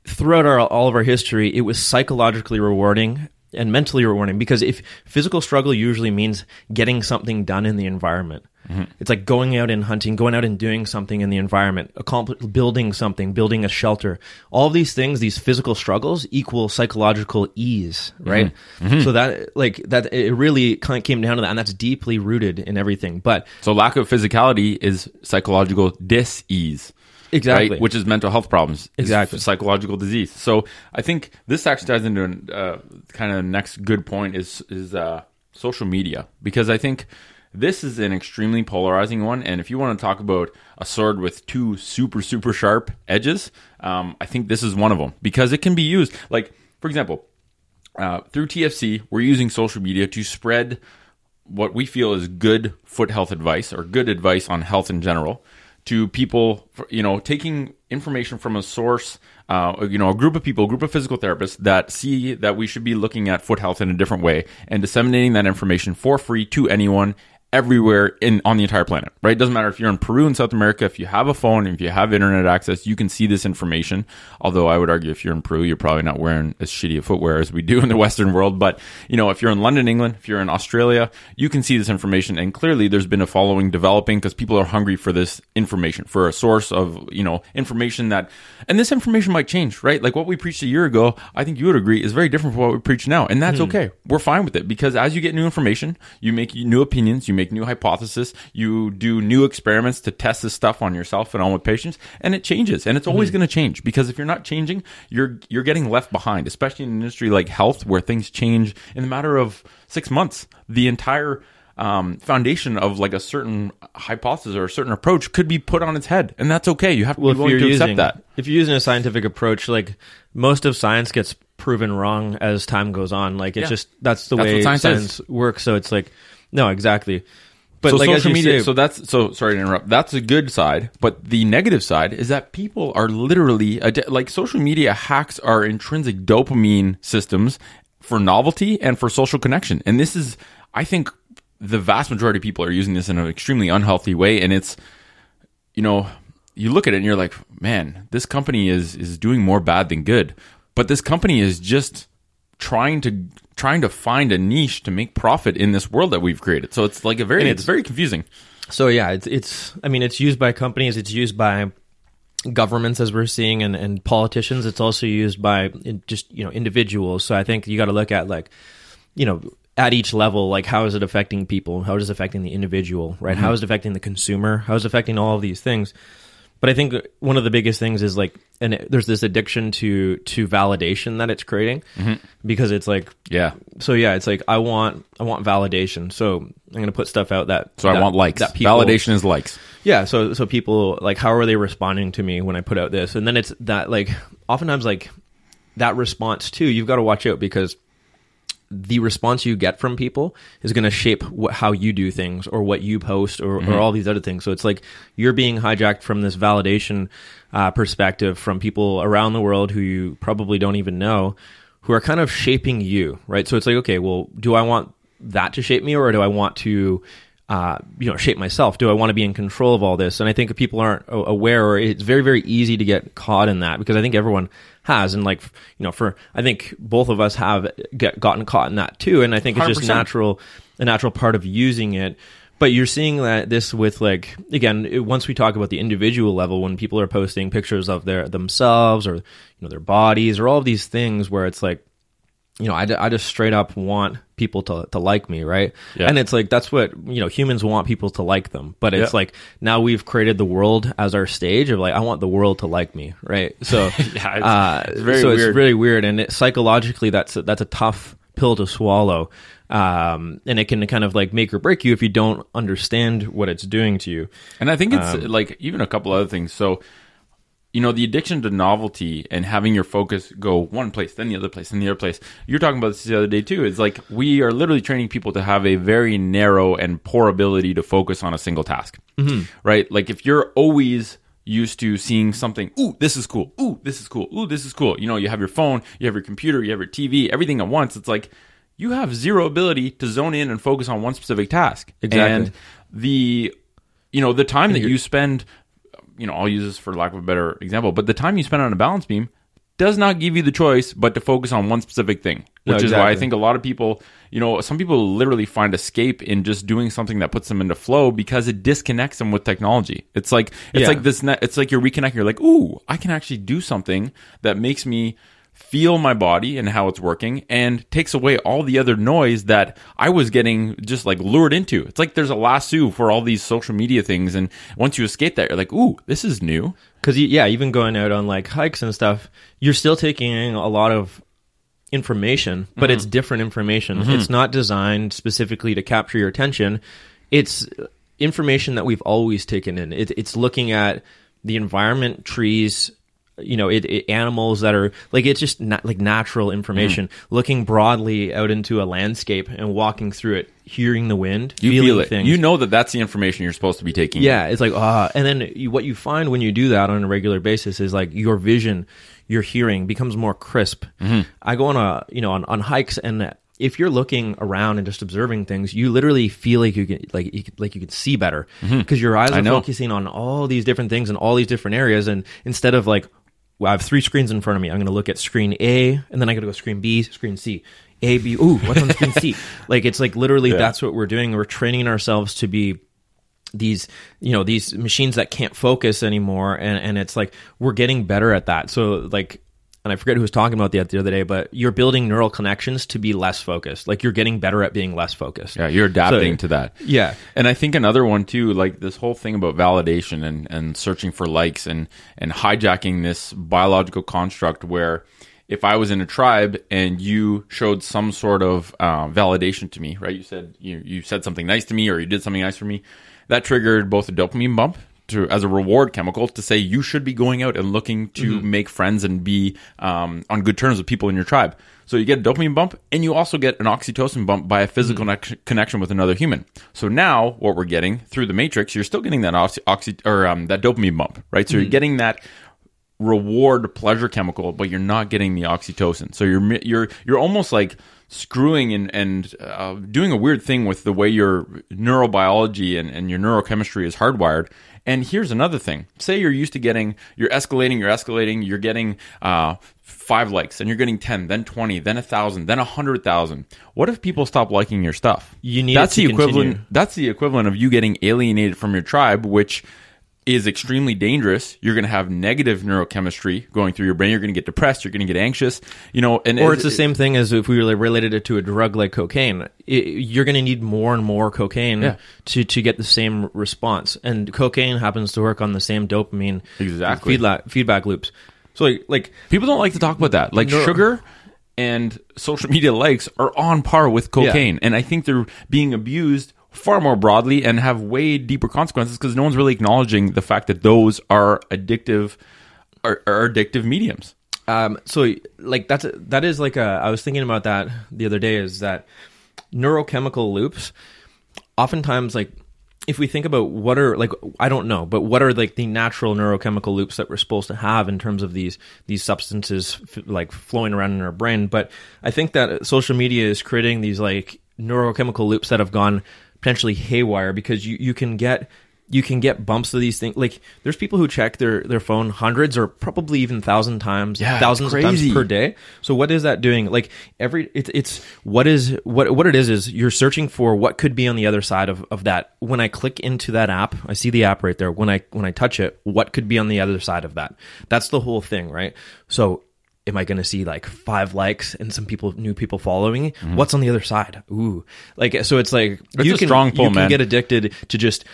throughout our all of our history, it was psychologically rewarding and mentally rewarding because if physical struggle usually means getting something done in the environment. It's like going out and hunting, going out and doing something in the environment, building something, building a shelter. All of these things, these physical struggles equal psychological ease, right? So that like that it really kind of came down to that and that's deeply rooted in everything. But so lack of physicality is psychological dis-ease Exactly. right? which is mental health problems Exactly. psychological disease so i think this actually ties into uh, kind of next good point is is uh, social media because i think this is an extremely polarizing one and if you want to talk about a sword with two super super sharp edges um, i think this is one of them because it can be used like for example uh, through tfc we're using social media to spread what we feel is good foot health advice or good advice on health in general to people, you know, taking information from a source, uh, you know, a group of people, a group of physical therapists that see that we should be looking at foot health in a different way and disseminating that information for free to anyone everywhere in on the entire planet, right? It doesn't matter if you're in Peru in South America, if you have a phone, if you have internet access, you can see this information. Although I would argue if you're in Peru, you're probably not wearing as shitty a footwear as we do in the Western world. But, you know, if you're in London, England, if you're in Australia, you can see this information. And clearly there's been a following developing because people are hungry for this information, for a source of, you know, information that, and this information might change, right? Like what we preached a year ago, I think you would agree is very different from what we preach now. And that's hmm. okay. We're fine with it because as you get new information, you make new opinions, you make new hypotheses, you do new experiments to test this stuff on yourself and on with patients, and it changes. And it's always going to change because if you're not changing, you're you're getting left behind, especially in an industry like health where things change in the matter of six months. The entire um, foundation of like a certain hypothesis or a certain approach could be put on its head, and that's okay. You have to well, be if willing you're to using accept that. if you're using a scientific approach, like most of science gets proven wrong as time goes on. Like it's Yeah. just that's the That's way science science, works. So it's like no, exactly. But so like as social you media say, so that's so sorry to interrupt. That's a good side but the negative side is that people are literally ad- like social media hacks our intrinsic dopamine systems for novelty and for social connection. And this is i think the vast majority of people are using this in an extremely unhealthy way. And it's you know you look at it and you're like man this company is is doing more bad than good. But this company is just trying to trying to find a niche to make profit in this world that we've created so it's like a very, it's, it's- very confusing So yeah, it's it's I mean it's used by companies, it's used by governments as we're seeing and, and politicians. It's also used by just you know individuals. So I think you got to look at like you know at each level like how is it affecting people? How is it affecting the individual? Right? Mm-hmm. How is it affecting the consumer? How is it affecting all of these things? But I think one of the biggest things is like, and there's this addiction to to validation that it's creating mm-hmm. because it's like yeah so yeah, it's like I want I want validation. So I'm gonna put stuff out that so i want likes That people, validation is likes Yeah, so so people like how are they responding to me when I put out this? And then it's that like oftentimes like that response too. You've got to watch out because the response you get from people is going to shape what, how you do things or what you post or, or all these other things. So it's like you're being hijacked from this validation uh, perspective from people around the world who you probably don't even know, who are kind of shaping you, right? So it's like, okay, well, do I want that to shape me or do I want to uh, you know, shape myself? Do I want to be in control of all this? And I think if people aren't aware, or it's very, very easy to get caught in that because I think everyone has, and like, you know, for I think both of us have get, gotten caught in that too. And I think it's just 100%. natural, a natural part of using it. But you're seeing that this with like again, it- once we talk about the individual level, when people are posting pictures of their themselves or you know their bodies or all of these things, where it's like you know, I, I just straight up want people to, to like me, right? Yeah. And it's like, that's what, you know, humans want people to like them. But it's Yeah. like, now we've created the world as our stage of like, I want the world to like me, right? So, Yeah, it's- uh, it's very so weird. it's really weird. And it, psychologically, that's, a, that's a tough pill to swallow. Um, and it can kind of like make or break you if you don't understand what it's doing to you. And I think it's Um, like even a couple other things. So you know, the addiction to novelty and having your focus go one place, then the other place, then the other place. You're talking about this the other day too. It's like we are literally training people to have a very narrow and poor ability to focus on a single task. Mm-hmm. Right? Like if you're always used to seeing something, ooh, this is cool. Ooh, this is cool. Ooh, this is cool. You know, you have your phone, you have your computer, you have your TV, everything at once. It's like you have zero ability to zone in and focus on one specific task. Exactly. And the you know, the time that you spend you know, I'll use this for lack of a better example, but the time you spend on a balance beam does not give you the choice but to focus on one specific thing. No, Which is why I think a lot of people, you know, some people literally find escape in just doing something that puts them into flow because it disconnects them with technology. It's like it's Yeah. like this it's like you're reconnecting. You're like, "Ooh, I can actually do something that makes me feel my body and how it's working and takes away all the other noise that I was getting just like lured into. It's like there's a lasso for all these social media things and once you escape that you're like, "Ooh, this is new." because yeah, even going out on like hikes and stuff, you're still taking in a lot of information, but it's mm-hmm. different information. Mm-hmm. It's not designed specifically to capture your attention. It's uh, information that we've always taken in. It, it's looking at the environment, trees, you know, it, it animals that are like it's just not like natural information. Mm-hmm. Looking broadly out into a landscape and walking through it, hearing the wind, You feeling feel it. things. You know that that's the information you're supposed to be taking. Yeah, it's like ah, and then you, what you find when you do that on a regular basis is like your vision, your hearing becomes more crisp. Mm-hmm. I go on a you know on, on hikes and if you're looking around and just observing things, you literally feel like you can like you, like you can see better mm-hmm. because your eyes are focusing on all these different things in all these different areas, and instead of like I have three screens in front of me. I'm going to look at screen A, and then I got to go screen B, screen C. A, B, ooh, what's on screen C? Like, it's like literally that's what we're doing. We're training ourselves to be these you know these machines that can't focus anymore and and it's like we're getting better at that so like and I forget who was talking about that the other day, but you're building neural connections to be less focused. Like you're getting better at being less focused. Yeah, you're adapting So- to that. Yeah. And I think another one too, like this whole thing about validation and, and searching for likes and, and hijacking this biological construct where if I was in a tribe and you showed some sort of uh, validation to me, right? You said you, you said something nice to me or you did something nice for me, that triggered both a dopamine bump to as a reward chemical to say you should be going out and looking to make friends and be um, on good terms with people in your tribe. So you get a dopamine bump, and you also get an oxytocin bump by a physical connection connection with another human. So now, what we're getting through the matrix, you're still getting that oxy, oxy or um, that dopamine bump, right? So you're getting that reward pleasure chemical, but you're not getting the oxytocin. So you're you're you're almost like screwing and and uh, doing a weird thing with the way your neurobiology and, and your neurochemistry is hardwired. And here's another thing: say you're used to getting you're escalating, you're escalating, you're getting uh, five likes, and you're getting ten, then twenty, then a thousand, then a hundred thousand. What if people stop liking your stuff? You need that's the equivalent. continue. That's the equivalent of you getting alienated from your tribe, which is extremely dangerous. You're going to have negative neurochemistry going through your brain. You're going to get depressed. You're going to get anxious. You know, and Or it- it's the same thing as if we really related it to a drug like cocaine. It, you're going to need more and more cocaine Yeah. to, to get the same response. And cocaine happens to work on the same dopamine Exactly. feedback, feedback loops. So like, like People don't like to talk about that. Like No. sugar and social media likes are on par with cocaine, and I think they're being abused far more broadly and have way deeper consequences because no one's really acknowledging the fact that those are addictive, are, are addictive mediums. Um, so like that's that is like a. I was thinking about that the other day. Is that neurochemical loops? Oftentimes, like if we think about what are like I don't know, but what are like the natural neurochemical loops that we're supposed to have in terms of these these substances f- like flowing around in our brain? But I think that social media is creating these like neurochemical loops that have gone potentially haywire because you you can get you can get bumps of these things. Like there's people who check their their phone hundreds or probably even thousand times, Yeah, thousands of times per day. So what is that doing? Like every it's it's what is what what it is is you're searching for what could be on the other side of, of that. When I click into that app, I see the app right there. When I when I touch it, what could be on the other side of that? That's the whole thing, right? So am I going to see like five likes and some people new people following? me? What's on the other side? Ooh, like so it's like It's you can strong pull, you can get addicted to just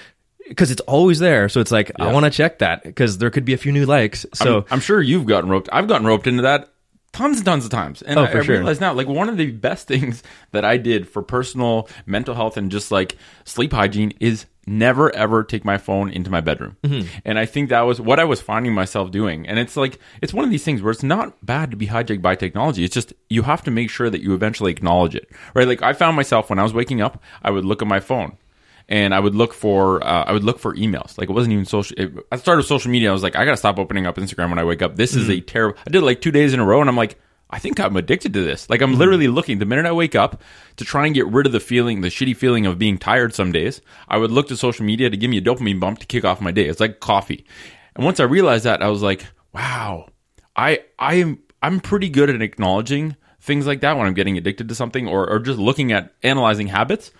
because it's always there. So it's like I want to check that because there could be a few new likes. So I'm, I'm sure you've gotten roped. I've gotten roped into that tons and tons of times. And Oh, I, I sure. realize now, like one of the best things that I did for personal mental health and just like sleep hygiene is never ever take my phone into my bedroom. And I think that was what I was finding myself doing. And it's like it's one of these things where it's not bad to be hijacked by technology. It's just you have to make sure that you eventually acknowledge it. Right? Like I found myself when I was waking up, I would look at my phone and I would look for uh, I would look for emails. Like it wasn't even social. It, I started with social media. I was like, I gotta stop opening up Instagram when I wake up. This is a terrible. I did it like two days in a row, and I'm like, I think I'm addicted to this. Like I'm mm-hmm. literally looking the minute I wake up to try and get rid of the feeling, the shitty feeling of being tired. Some days I would look to social media to give me a dopamine bump to kick off my day. It's like coffee. And once I realized that, I was like, wow, I I am I'm pretty good at acknowledging things like that when I'm getting addicted to something or, or just looking at analyzing habits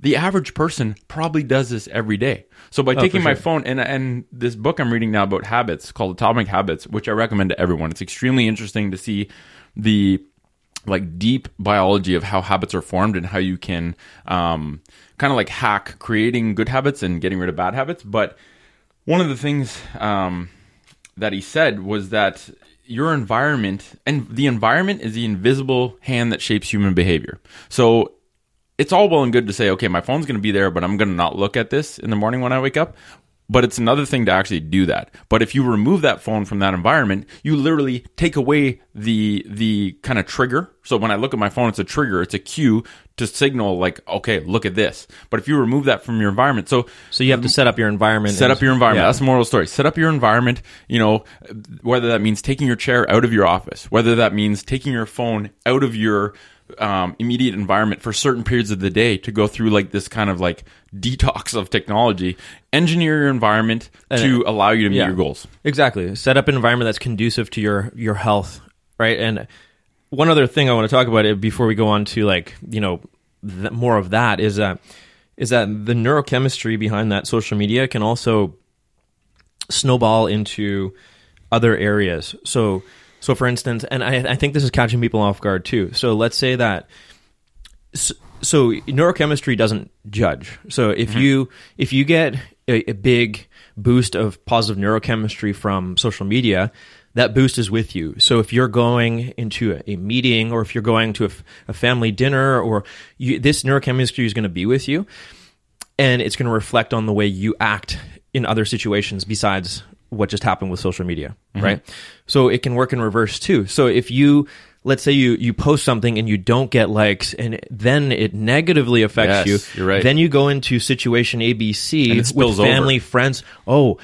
the average person probably does this every day. So by taking my Oh, sure. phone and and this book I'm reading now about habits called Atomic Habits, which I recommend to everyone. It's extremely interesting to see the like deep biology of how habits are formed and how you can um, kind of like hack creating good habits and getting rid of bad habits. But one of the things um, that he said was that your environment and the environment is the invisible hand that shapes human behavior. So it's all well and good to say, okay, my phone's going to be there, but I'm going to not look at this in the morning when I wake up. But it's another thing to actually do that. But if you remove that phone from that environment, you literally take away the the kind of trigger. So when I look at my phone, it's a trigger, it's a cue to signal like, okay, look at this. But if you remove that from your environment, so So you have to set up your environment. set up your environment. Yeah. That's the moral story. Set up your environment. You know, whether that means taking your chair out of your office, whether that means taking your phone out of your um, immediate environment for certain periods of the day to go through like this kind of like detox of technology. Engineer your environment to allow you to meet yeah. your goals. Exactly. Set up an environment that's conducive to your your health, right? And one other thing I want to talk about it before we go on to like you know th- more of that is that is that the neurochemistry behind that social media can also snowball into other areas. So so for instance, and I, I think this is catching people off guard too. So let's say that so, so neurochemistry doesn't judge. So if mm-hmm. you if you get a, a big boost of positive neurochemistry from social media, that boost is with you. So if you're going into a, a meeting or if you're going to a family dinner or you, this neurochemistry is going to be with you and it's going to reflect on the way you act in other situations besides what just happened with social media, right? So it can work in reverse too. So if you let's say you you post something and you don't get likes and then it negatively affects Yes, you, you're right. then you go into situation ABC with family, over. friends. Oh,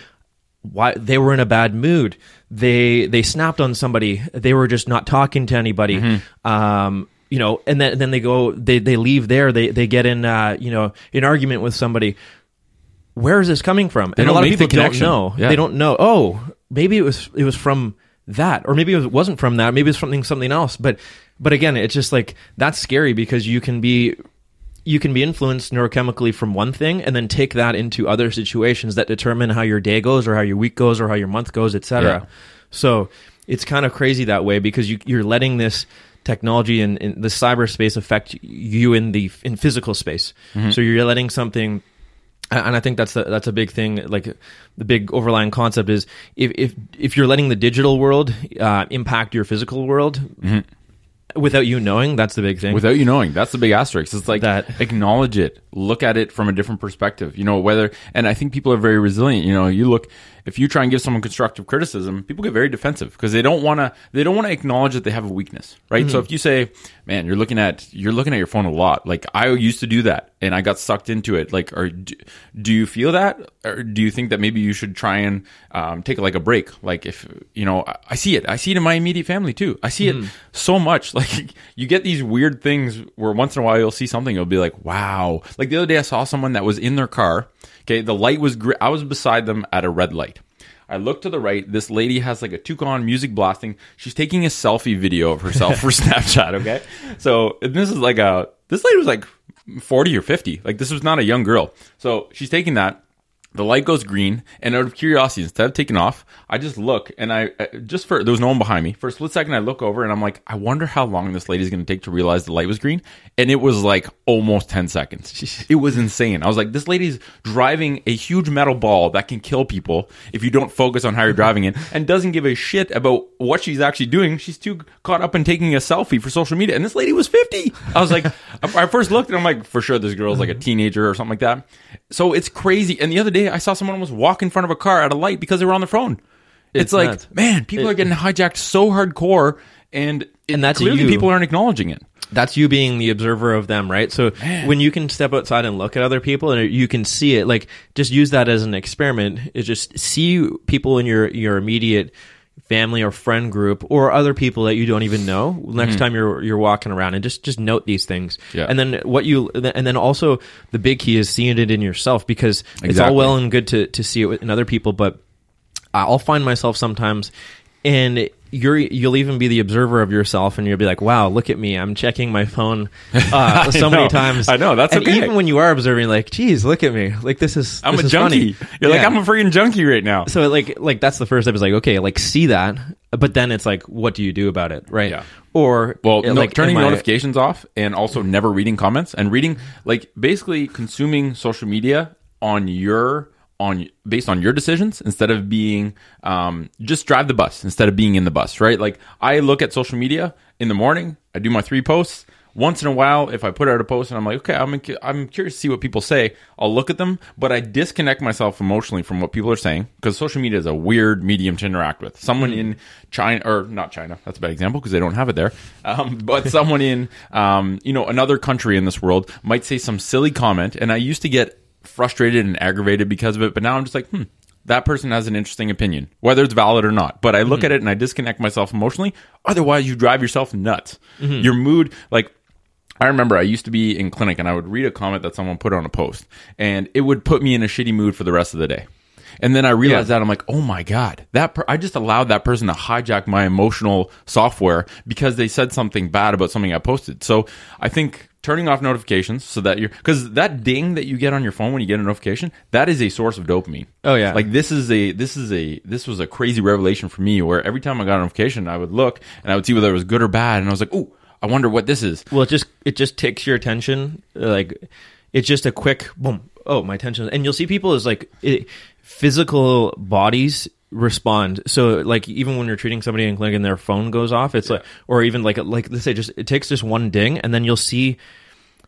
why they were in a bad mood. They they snapped on somebody. They were just not talking to anybody. Mm-hmm. Um, you know, and then then they go they they leave there. They they get in uh, you know an argument with somebody. Where is this coming from? and a lot of people don't know. Yeah. They don't know. Oh, maybe it was it was from that, or maybe it wasn't from that. Maybe it's something something else. But but again, it's just like that's scary because you can be you can be influenced neurochemically from one thing and then take that into other situations that determine how your day goes or how your week goes or how your month goes etc Yeah. so it's kind of crazy that way because you, you're letting this technology and in, the cyberspace affect you in the in physical space so you're letting something and I think that's the, that's a big thing. Like the big overlying concept is if if if you're letting the digital world uh, impact your physical world without you knowing, that's the big thing. without you knowing. That's the big asterisk. It's like That- acknowledge it, look at it from a different perspective. You know whether, and I think people are very resilient. You know, you look if you try and give someone constructive criticism, people get very defensive because they don't want to. They don't want to acknowledge that they have a weakness, right? Mm-hmm. So if you say, "Man, you're looking at you're looking at your phone a lot," like I used to do that, and I got sucked into it. Like, or do, do you feel that, or do you think that maybe you should try and um, take like a break? Like, if you know, I, I see it. I see it in my immediate family too. I see Mm-hmm. it so much. Like, you get these weird things where once in a while you'll see something, you'll be like, "Wow!" Like the other day, I saw someone that was in their car. Okay, the light was. Gr- I was beside them at a red light. I look to the right. This lady has like a toucan music blasting. She's taking a selfie video of herself for Snapchat. Okay, so this is like a. This lady was like forty or fifty. Like this was not a young girl. So she's taking that. The light goes green, and out of curiosity, instead of taking off, I just look and I I- just for there was no one behind me. For a split second, I look over and I'm like, I wonder how long this lady's going to take to realize the light was green, and it was like almost ten seconds. It was insane. I was like, this lady's driving a huge metal ball that can kill people if you don't focus on how you're driving it, and doesn't give a shit about what she's actually doing. She's too caught up in taking a selfie for social media, and this lady was fifty. I was like, I first looked and I'm like, for sure, this girl's like a teenager or something like that. So it's crazy. And the other day, I saw someone almost walk in front of a car at a light because they were on their phone. It's, It's like, nuts. man, people are getting hijacked so hardcore, and it, And that's clearly you. people aren't acknowledging it. that's you being the observer of them, right? So when you can step outside and look at other people and you can see it, like just use that as an experiment. Is just see people in your your immediate family or friend group or other people that you don't even know next mm-hmm. time you're you're walking around and just just note these things. Yeah. And then what you and then also the big key is seeing it in yourself because it's all well and good to to see it in other people, but I'll find myself sometimes and you're you'll even be the observer of yourself and you'll be like wow look at me i'm checking my phone uh, so many know. times I know, that's and okay. even when you are observing like geez look at me like this is I'm this a is junkie. funny. You're like, I'm a freaking junkie right now. so like like that's the first step is like okay like see that but then it's like what do you do about it right Yeah. or Well, uh, no, like turning am I- notifications off and also never reading comments and reading like basically consuming social media on your on based on your decisions instead of being um, just drive the bus instead of being in the bus, right? Like I look at social media in the morning, I do my three posts. Once in a while, if I put out a post and I'm like, okay, I'm I'm curious to see what people say, I'll look at them, but I disconnect myself emotionally from what people are saying because social media is a weird medium to interact with. Someone in China or not China, that's a bad example because they don't have it there. Um, but someone in um, you know another country in this world might say some silly comment, and I used to get frustrated and aggravated because of it, but now I'm just like, hmm, that person has an interesting opinion, whether it's valid or not. But I look at it and I disconnect myself emotionally. Otherwise, you drive yourself nuts. Your mood, like, I remember I used to be in clinic and I would read a comment that someone put on a post, and it would put me in a shitty mood for the rest of the day. And then I realized that I'm like, oh my god, that per- I just allowed that person to hijack my emotional software because they said something bad about something I posted. So I think turning off notifications so that you're because that ding that you get on your phone when you get a notification that is a source of dopamine. Oh, yeah. like this is a this is a this was a crazy revelation for me where every time I got a notification I would look and I would see whether it was good or bad and I was like, oh, I wonder what this is. well it just it just takes your attention like it's just a quick boom oh my attention and you'll see people is like it, physical bodies respond so like even when you're treating somebody in clinic and their phone goes off it's like or even like like let's say just it takes just one ding and then you'll see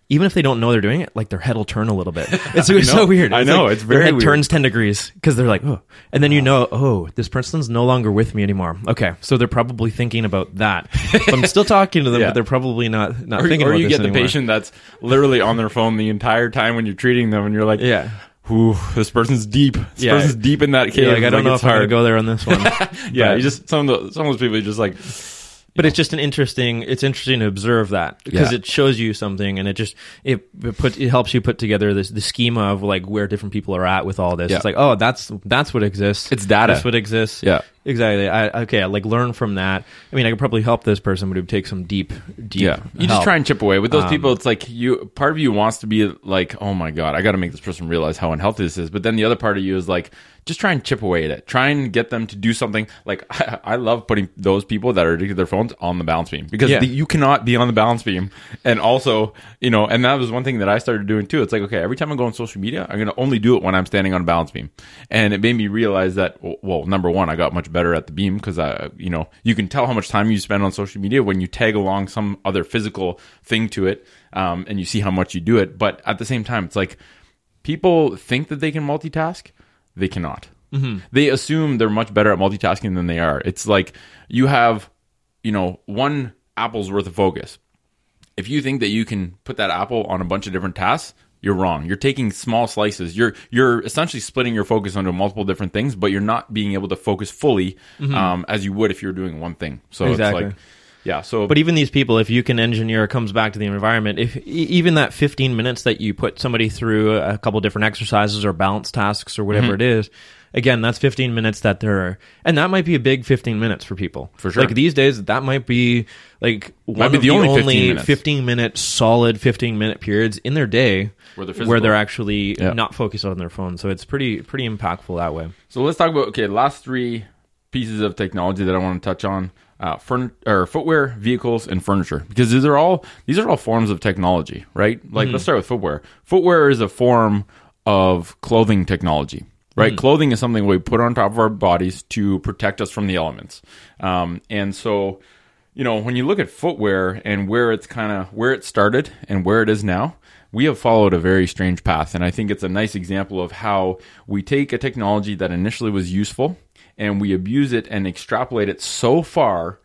even if they don't know they're doing it, like their head will turn a little bit. It's, it's so weird. I know, like it's their head weird. turns ten degrees because they're like, oh, and then you know, oh, this person's no longer with me anymore. Okay, so they're probably thinking about that. I'm still talking to them, Yeah. but they're probably not not Or, thinking or you get the patient that's literally on their phone the entire time when you're treating them, and you're like, Yeah. Ooh, this person's deep. This Yeah. person's deep in that cave. Yeah, like I don't know it's if I'm gonna go there on this one. Yeah, But- you just some of the some of those people are just like, but it's just an interesting it's interesting to observe that because Yeah. it shows you something and it just it, it put it helps you put together this the schema of like where different people are at with all this Yeah. it's like oh that's that's what exists It's data. that's what exists Yeah. exactly i okay I like learn from that i mean i could probably help this person but it would take some deep deep yeah, you just try and chip away with those Um, people. It's like you part of you wants to be like, oh my god, I got to make this person realize how unhealthy this is. But then the other part of you is like, just try and chip away at it. Try and get them to do something. Like I, I love putting those people that are addicted to their phones on the balance beam because Yeah. the, you cannot be on the balance beam and also you know. And that was one thing that I started doing too. It's like okay, every time I go on social media, I'm going to only do it when I'm standing on a balance beam, and it made me realize that well, number one, I got much better at the beam because I you know you can tell how much time you spend on social media when you tag along some other physical thing to it, um, and you see how much you do it. But at the same time, it's like people think that they can multitask, they cannot. They assume they're much better at multitasking than they are. It's like you have, you know, one apple's worth of focus. If you think that you can put that apple on a bunch of different tasks, you're wrong. You're taking small slices. You're you're essentially splitting your focus onto multiple different things, but you're not being able to focus fully um, as you would if you were doing one thing. So Exactly. it's like, yeah. So But even these people, if you can engineer, comes back to the environment. If even that 15 minutes that you put somebody through a couple different exercises or balance tasks or Mm-hmm. whatever it is, again, that's 15 minutes that they're, and that might be a big 15 minutes for people. For sure. Like these days, that might be like one be of the the, only only, 15 minutes. 15 minute solid 15 minute periods in their day Where they're where they're actually Yeah. not focused on their phone. So it's pretty pretty impactful that way. So let's talk about okay, last three pieces of technology that I want to touch on: uh, furn- or footwear, vehicles, and furniture. Because these are all these are all forms of technology, right? Like let's start with footwear. Footwear is a form of clothing technology, right? Clothing is something we put on top of our bodies to protect us from the elements, um, and so you know, when you look at footwear and where it's kind of where it started and where it is now, we have followed a very strange path. And I think it's a nice example of how we take a technology that initially was useful and we abuse it and extrapolate it so far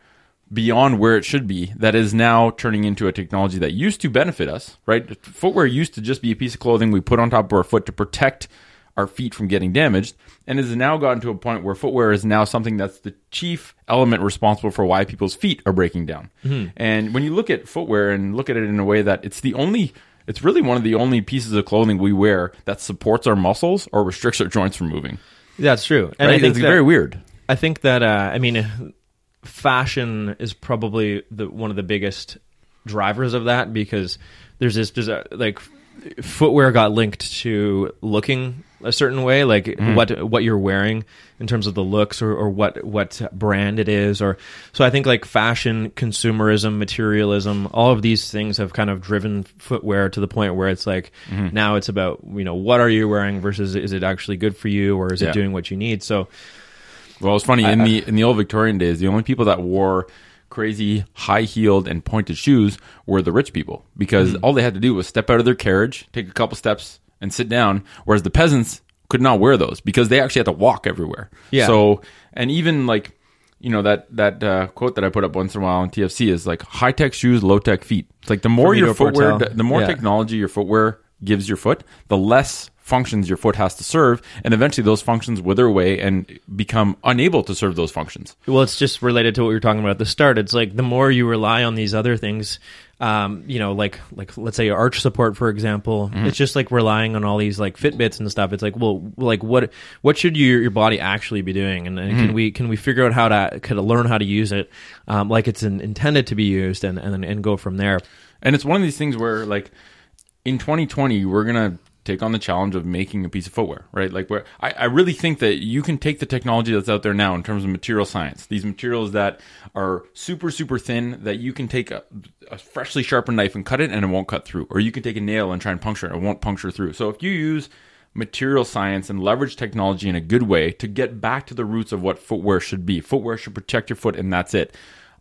beyond where it should be that is now turning into a technology that used to benefit us, right? Footwear used to just be a piece of clothing we put on top of our foot to protect our feet from getting damaged and has now gotten to a point where footwear is now something that's the chief element responsible for why people's feet are breaking down. Hmm. And when you look at footwear and look at it in a way that it's the only it's really one of the only pieces of clothing we wear that supports our muscles or restricts our joints from moving. That's true. And Right? I think it's that- very weird. I think that uh, I mean, fashion is probably the one of the biggest drivers of that because there's this like footwear got linked to looking a certain way, like Mm-hmm. what what you're wearing in terms of the looks or, or what what brand it is, or so I think like fashion, consumerism, materialism, all of these things have kind of driven footwear to the point where it's like Mm-hmm. now it's about you know what are you wearing versus is it actually good for you or is Yeah. it doing what you need? So Well, it's funny in the in the old Victorian days, the only people that wore crazy high heeled and pointed shoes were the rich people because Mm-hmm. all they had to do was step out of their carriage, take a couple steps, and sit down. Whereas the peasants could not wear those because they actually had to walk everywhere. Yeah. So and even like you know that that uh, quote that I put up once in a while on TFC is like high tech shoes, low tech feet. It's like the more your footwear, the more Yeah. technology your footwear gives your foot, the less functions your foot has to serve, and eventually those functions wither away and become unable to serve those functions. Well, it's just related to what we were talking about at the start. It's like the more you rely on these other things, um, you know, like like let's say your arch support, for example. It's just like relying on all these like Fitbits and stuff. It's like, well, like what what should your your body actually be doing, and, and can we can we figure out how to kind of learn how to use it, um, like it's in, intended to be used, and and and go from there. And it's one of these things where, like, in 2020, we're gonna take on the challenge of making a piece of footwear, right? Like, where I, I really think that you can take the technology that's out there now in terms of material science, these materials that are super, super thin, that you can take a, a freshly sharpened knife and cut it and it won't cut through, or you can take a nail and try and puncture it, it won't puncture through. So if you use material science and leverage technology in a good way to get back to the roots of what footwear should be. Footwear should protect your foot, and that's it.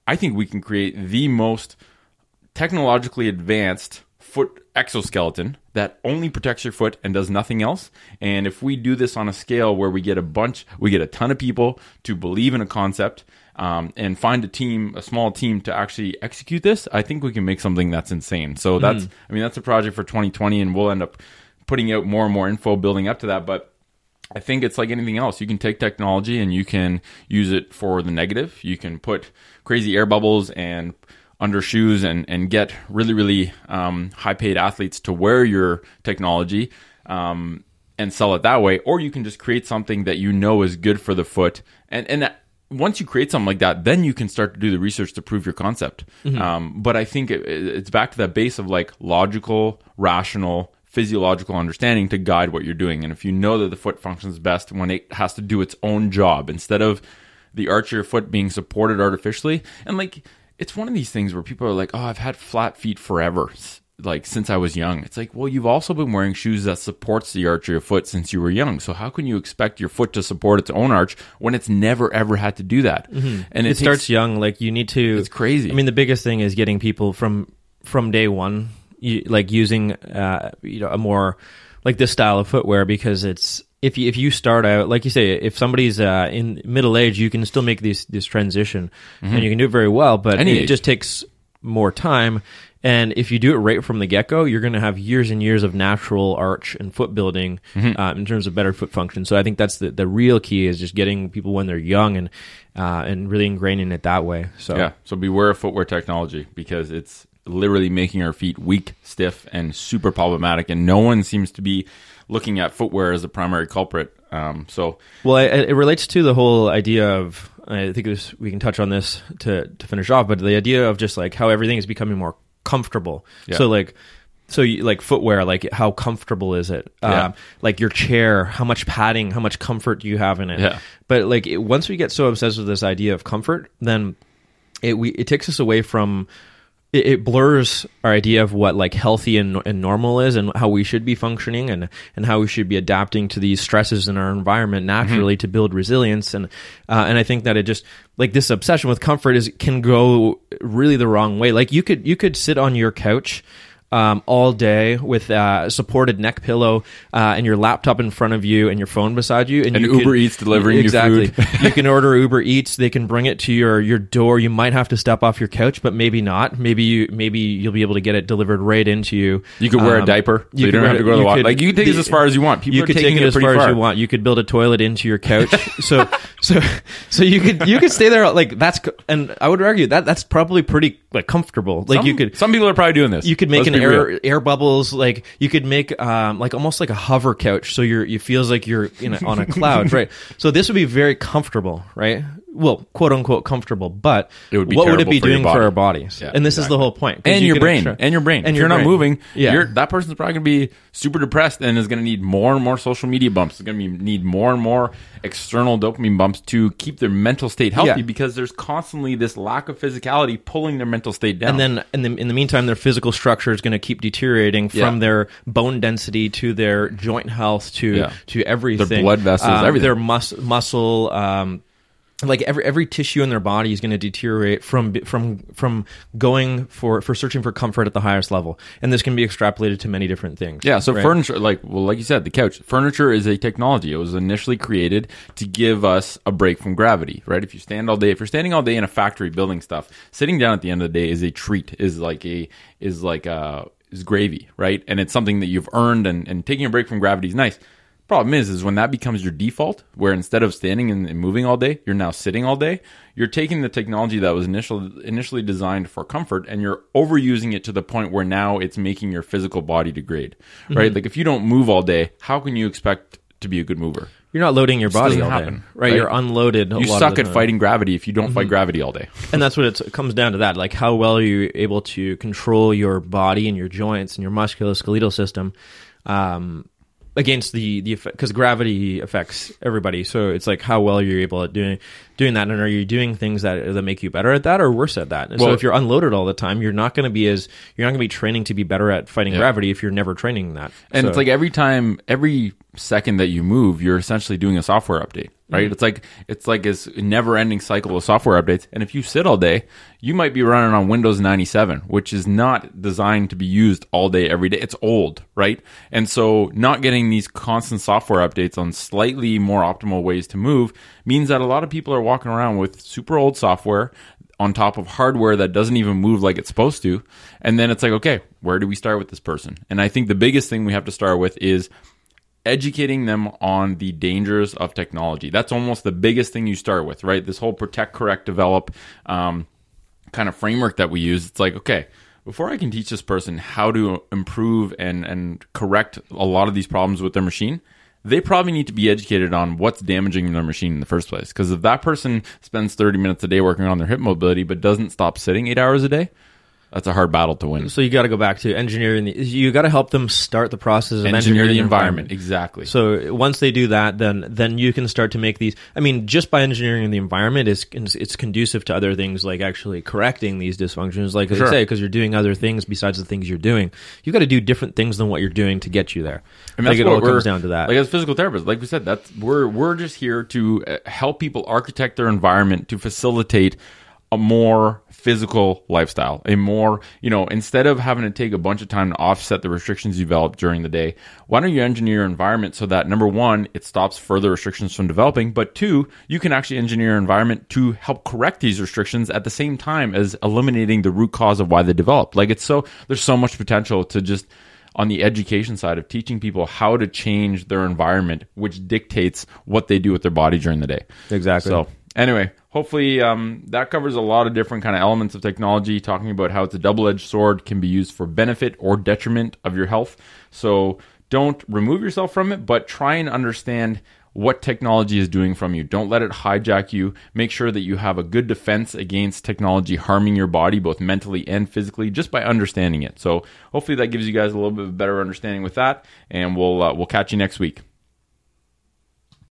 I think we can create the most technologically advanced foot exoskeleton that only protects your foot and does nothing else. And if we do this on a scale where we get a bunch, we get a ton of people to believe in a concept um, and find a team, a small team to actually execute this, I think we can make something that's insane. So that's, I mean, that's a project for 2020, and we'll end up putting out more and more info building up to that. But I think it's like anything else. You can take technology and you can use it for the negative. You can put crazy air bubbles and under shoes and, and get really, really um, high paid athletes to wear your technology um, and sell it that way. Or you can just create something that you know is good for the foot. And, and that, once you create something like that, then you can start to do the research to prove your concept. Um, but I think it, it's back to that base of like logical, rational, physiological understanding to guide what you're doing. And if you know that the foot functions best when it has to do its own job instead of the arch of your foot being supported artificially, and like it's one of these things where people are like, "Oh, I've had flat feet forever." Like since I was young, it's like, well, you've also been wearing shoes that supports the arch of your foot since you were young. So how can you expect your foot to support its own arch when it's never ever had to do that? And it, takes- starts young. Like you need to. It's crazy. I mean, the biggest thing is getting people from from day one, you, like using uh, you know a more like this style of footwear because it's if you if you start out like you say if somebody's uh, in middle age you can still make this this transition and you can do it very well but Mm-hmm. Any it age. just takes more time and if you do it right from the get go, you're going to have years and years of natural arch and foot building Mm-hmm. uh, in terms of better foot function. So I think that's the, the real key is just getting people when they're young and uh, and really ingraining it that way. So Yeah. So beware of footwear technology because it's literally making our feet weak, stiff, and super problematic. And no one seems to be looking at footwear as the primary culprit. Um, so Well, it, it relates to the whole idea of. I think we can touch on this to to finish off, but the idea of just like how everything is becoming more comfortable. Yeah. So like. So, you, like footwear, like how comfortable is it? Yeah. Um, like your chair, how much padding, how much comfort do you have in it? Yeah. But like it, once we get so obsessed with this idea of comfort, then it we it takes us away from it, it blurs our idea of what like healthy and, and normal is and how we should be functioning and and how we should be adapting to these stresses in our environment naturally to build resilience. And uh, and I think that it just like this obsession with comfort is can go really the wrong way. Like you could you could sit on your couch um, all day with uh, a supported neck pillow uh, and your laptop in front of you and your phone beside you, and, And you Uber Eats delivering you exactly. food. you can order Uber Eats; they can bring it to your your door. You might have to step off your couch, but maybe not. Maybe you maybe you'll be able to get it delivered right into you. You could wear a Um, diaper, so you, could don't have to go to the you water. Like you can take the- as far as you want. People you could take it as far, far. as you want. You could build a toilet into your couch. so so so you could you could stay there like that's and I would argue that that's probably pretty like comfortable. Like Some, you could Some people are probably doing this. you could make Let's an be real. air air bubbles like you could make um like almost like a hover couch so you're it feels like you're in a, on a cloud right so this would be very comfortable right well quote unquote comfortable but It would be what would it be for doing for our bodies Yeah, and this is the whole point. and you your brain extra- and your brain. and if your you're not moving, yeah you're, that person's probably going to be super depressed and is going to need more and more social media bumps. It's going to need more and more external dopamine bumps to keep their mental state healthy Yeah. because there's constantly this lack of physicality pulling their mental state down. and then in the, in the meantime their physical structure is going to keep deteriorating from Yeah. their bone density to their joint health to to everything Their blood vessels, um, everything. their mus- muscle um like every every tissue in their body is going to deteriorate from from from going for for searching for comfort at the highest level and this can be extrapolated to many different things Yeah, so right? furniture, like well, like you said, the couch. Furniture is a technology. It was initially created to give us a break from gravity, right? If you stand all day, if you're standing all day in a factory building stuff, sitting down at the end of the day is a treat. Is like a is like a is gravy, right? And it's something that you've earned, and and taking a break from gravity is nice. Problem is, is when that becomes your default, where instead of standing and, moving all day, you're now sitting all day. You're taking the technology that was initially initially designed for comfort, and you're overusing it to the point where now it's making your physical body degrade. Right? Like if you don't move all day, how can you expect to be a good mover? you're not loading your body all day happen, right? right? you're unloaded a You lot suck at time. fighting gravity if you don't fight gravity all day. and that's what it's, it comes down to that like how well are you able to control your body and your joints and your musculoskeletal system um, against the the effect because gravity affects everybody. So it's like how well are you're able at doing doing that. And are you doing things that that make you better at that or worse at that? And so Well- if you're unloaded all the time you're not going to be as you're not going to be training to be better at fighting Yeah. gravity if you're never training that. And So- it's like every time, every second that you move, you're essentially doing a software update, right? Mm-hmm. It's like it's like this never-ending cycle of software updates. And if you sit all day, you might be running on Windows 97, which is not designed to be used all day every day. It's old, right? And so, not getting these constant software updates on slightly more optimal ways to move means that a lot of people are walking around with super old software on top of hardware that doesn't even move like it's supposed to. And then it's like, okay, where do we start with this person? And I think the biggest thing we have to start with is educating them on the dangers of technology. That's almost the biggest thing you start with, right? This whole protect, correct, develop um, kind of framework that we use. It's like, okay, before I can teach this person how to improve and, and correct a lot of these problems with their machine, they probably need to be educated on what's damaging their machine in the first place. Because if that person spends 30 minutes a day working on their hip mobility but doesn't stop sitting eight hours a day, that's a hard battle to win. so you got to go back to engineering the, you got to help them start the process of Engineer engineering the environment. Exactly. So once they do that, then then you can start to make these. I mean, just by engineering the environment is it's conducive to other things like actually correcting these dysfunctions. Like Sure. I say, because you're doing other things besides the things you're doing. You got to do different things than what you're doing to get you there. And like that's it all comes down to that. Like as physical therapists, like we said, that's we're we're just here to uh, help people architect their environment to facilitate a more physical lifestyle. A more, you know, instead of having to take a bunch of time to offset the restrictions you develop during the day, why don't you engineer your environment so that number one, it stops further restrictions from developing, but two, you can actually engineer your environment to help correct these restrictions at the same time as eliminating the root cause of why they developed. Like it's so there's so much potential to just on the education side of teaching people how to change their environment, which dictates what they do with their body during the day. Exactly. So anyway, hopefully um, that covers a lot of different kind of elements of technology, talking about how it's a double-edged sword, can be used for benefit or detriment of your health. So don't remove yourself from it, but try and understand what technology is doing from you. Don't let it hijack you. Make sure that you have a good defense against technology harming your body, both mentally and physically, just by understanding it. So hopefully that gives you guys a little bit better understanding with that. And we'll uh, we'll catch you next week.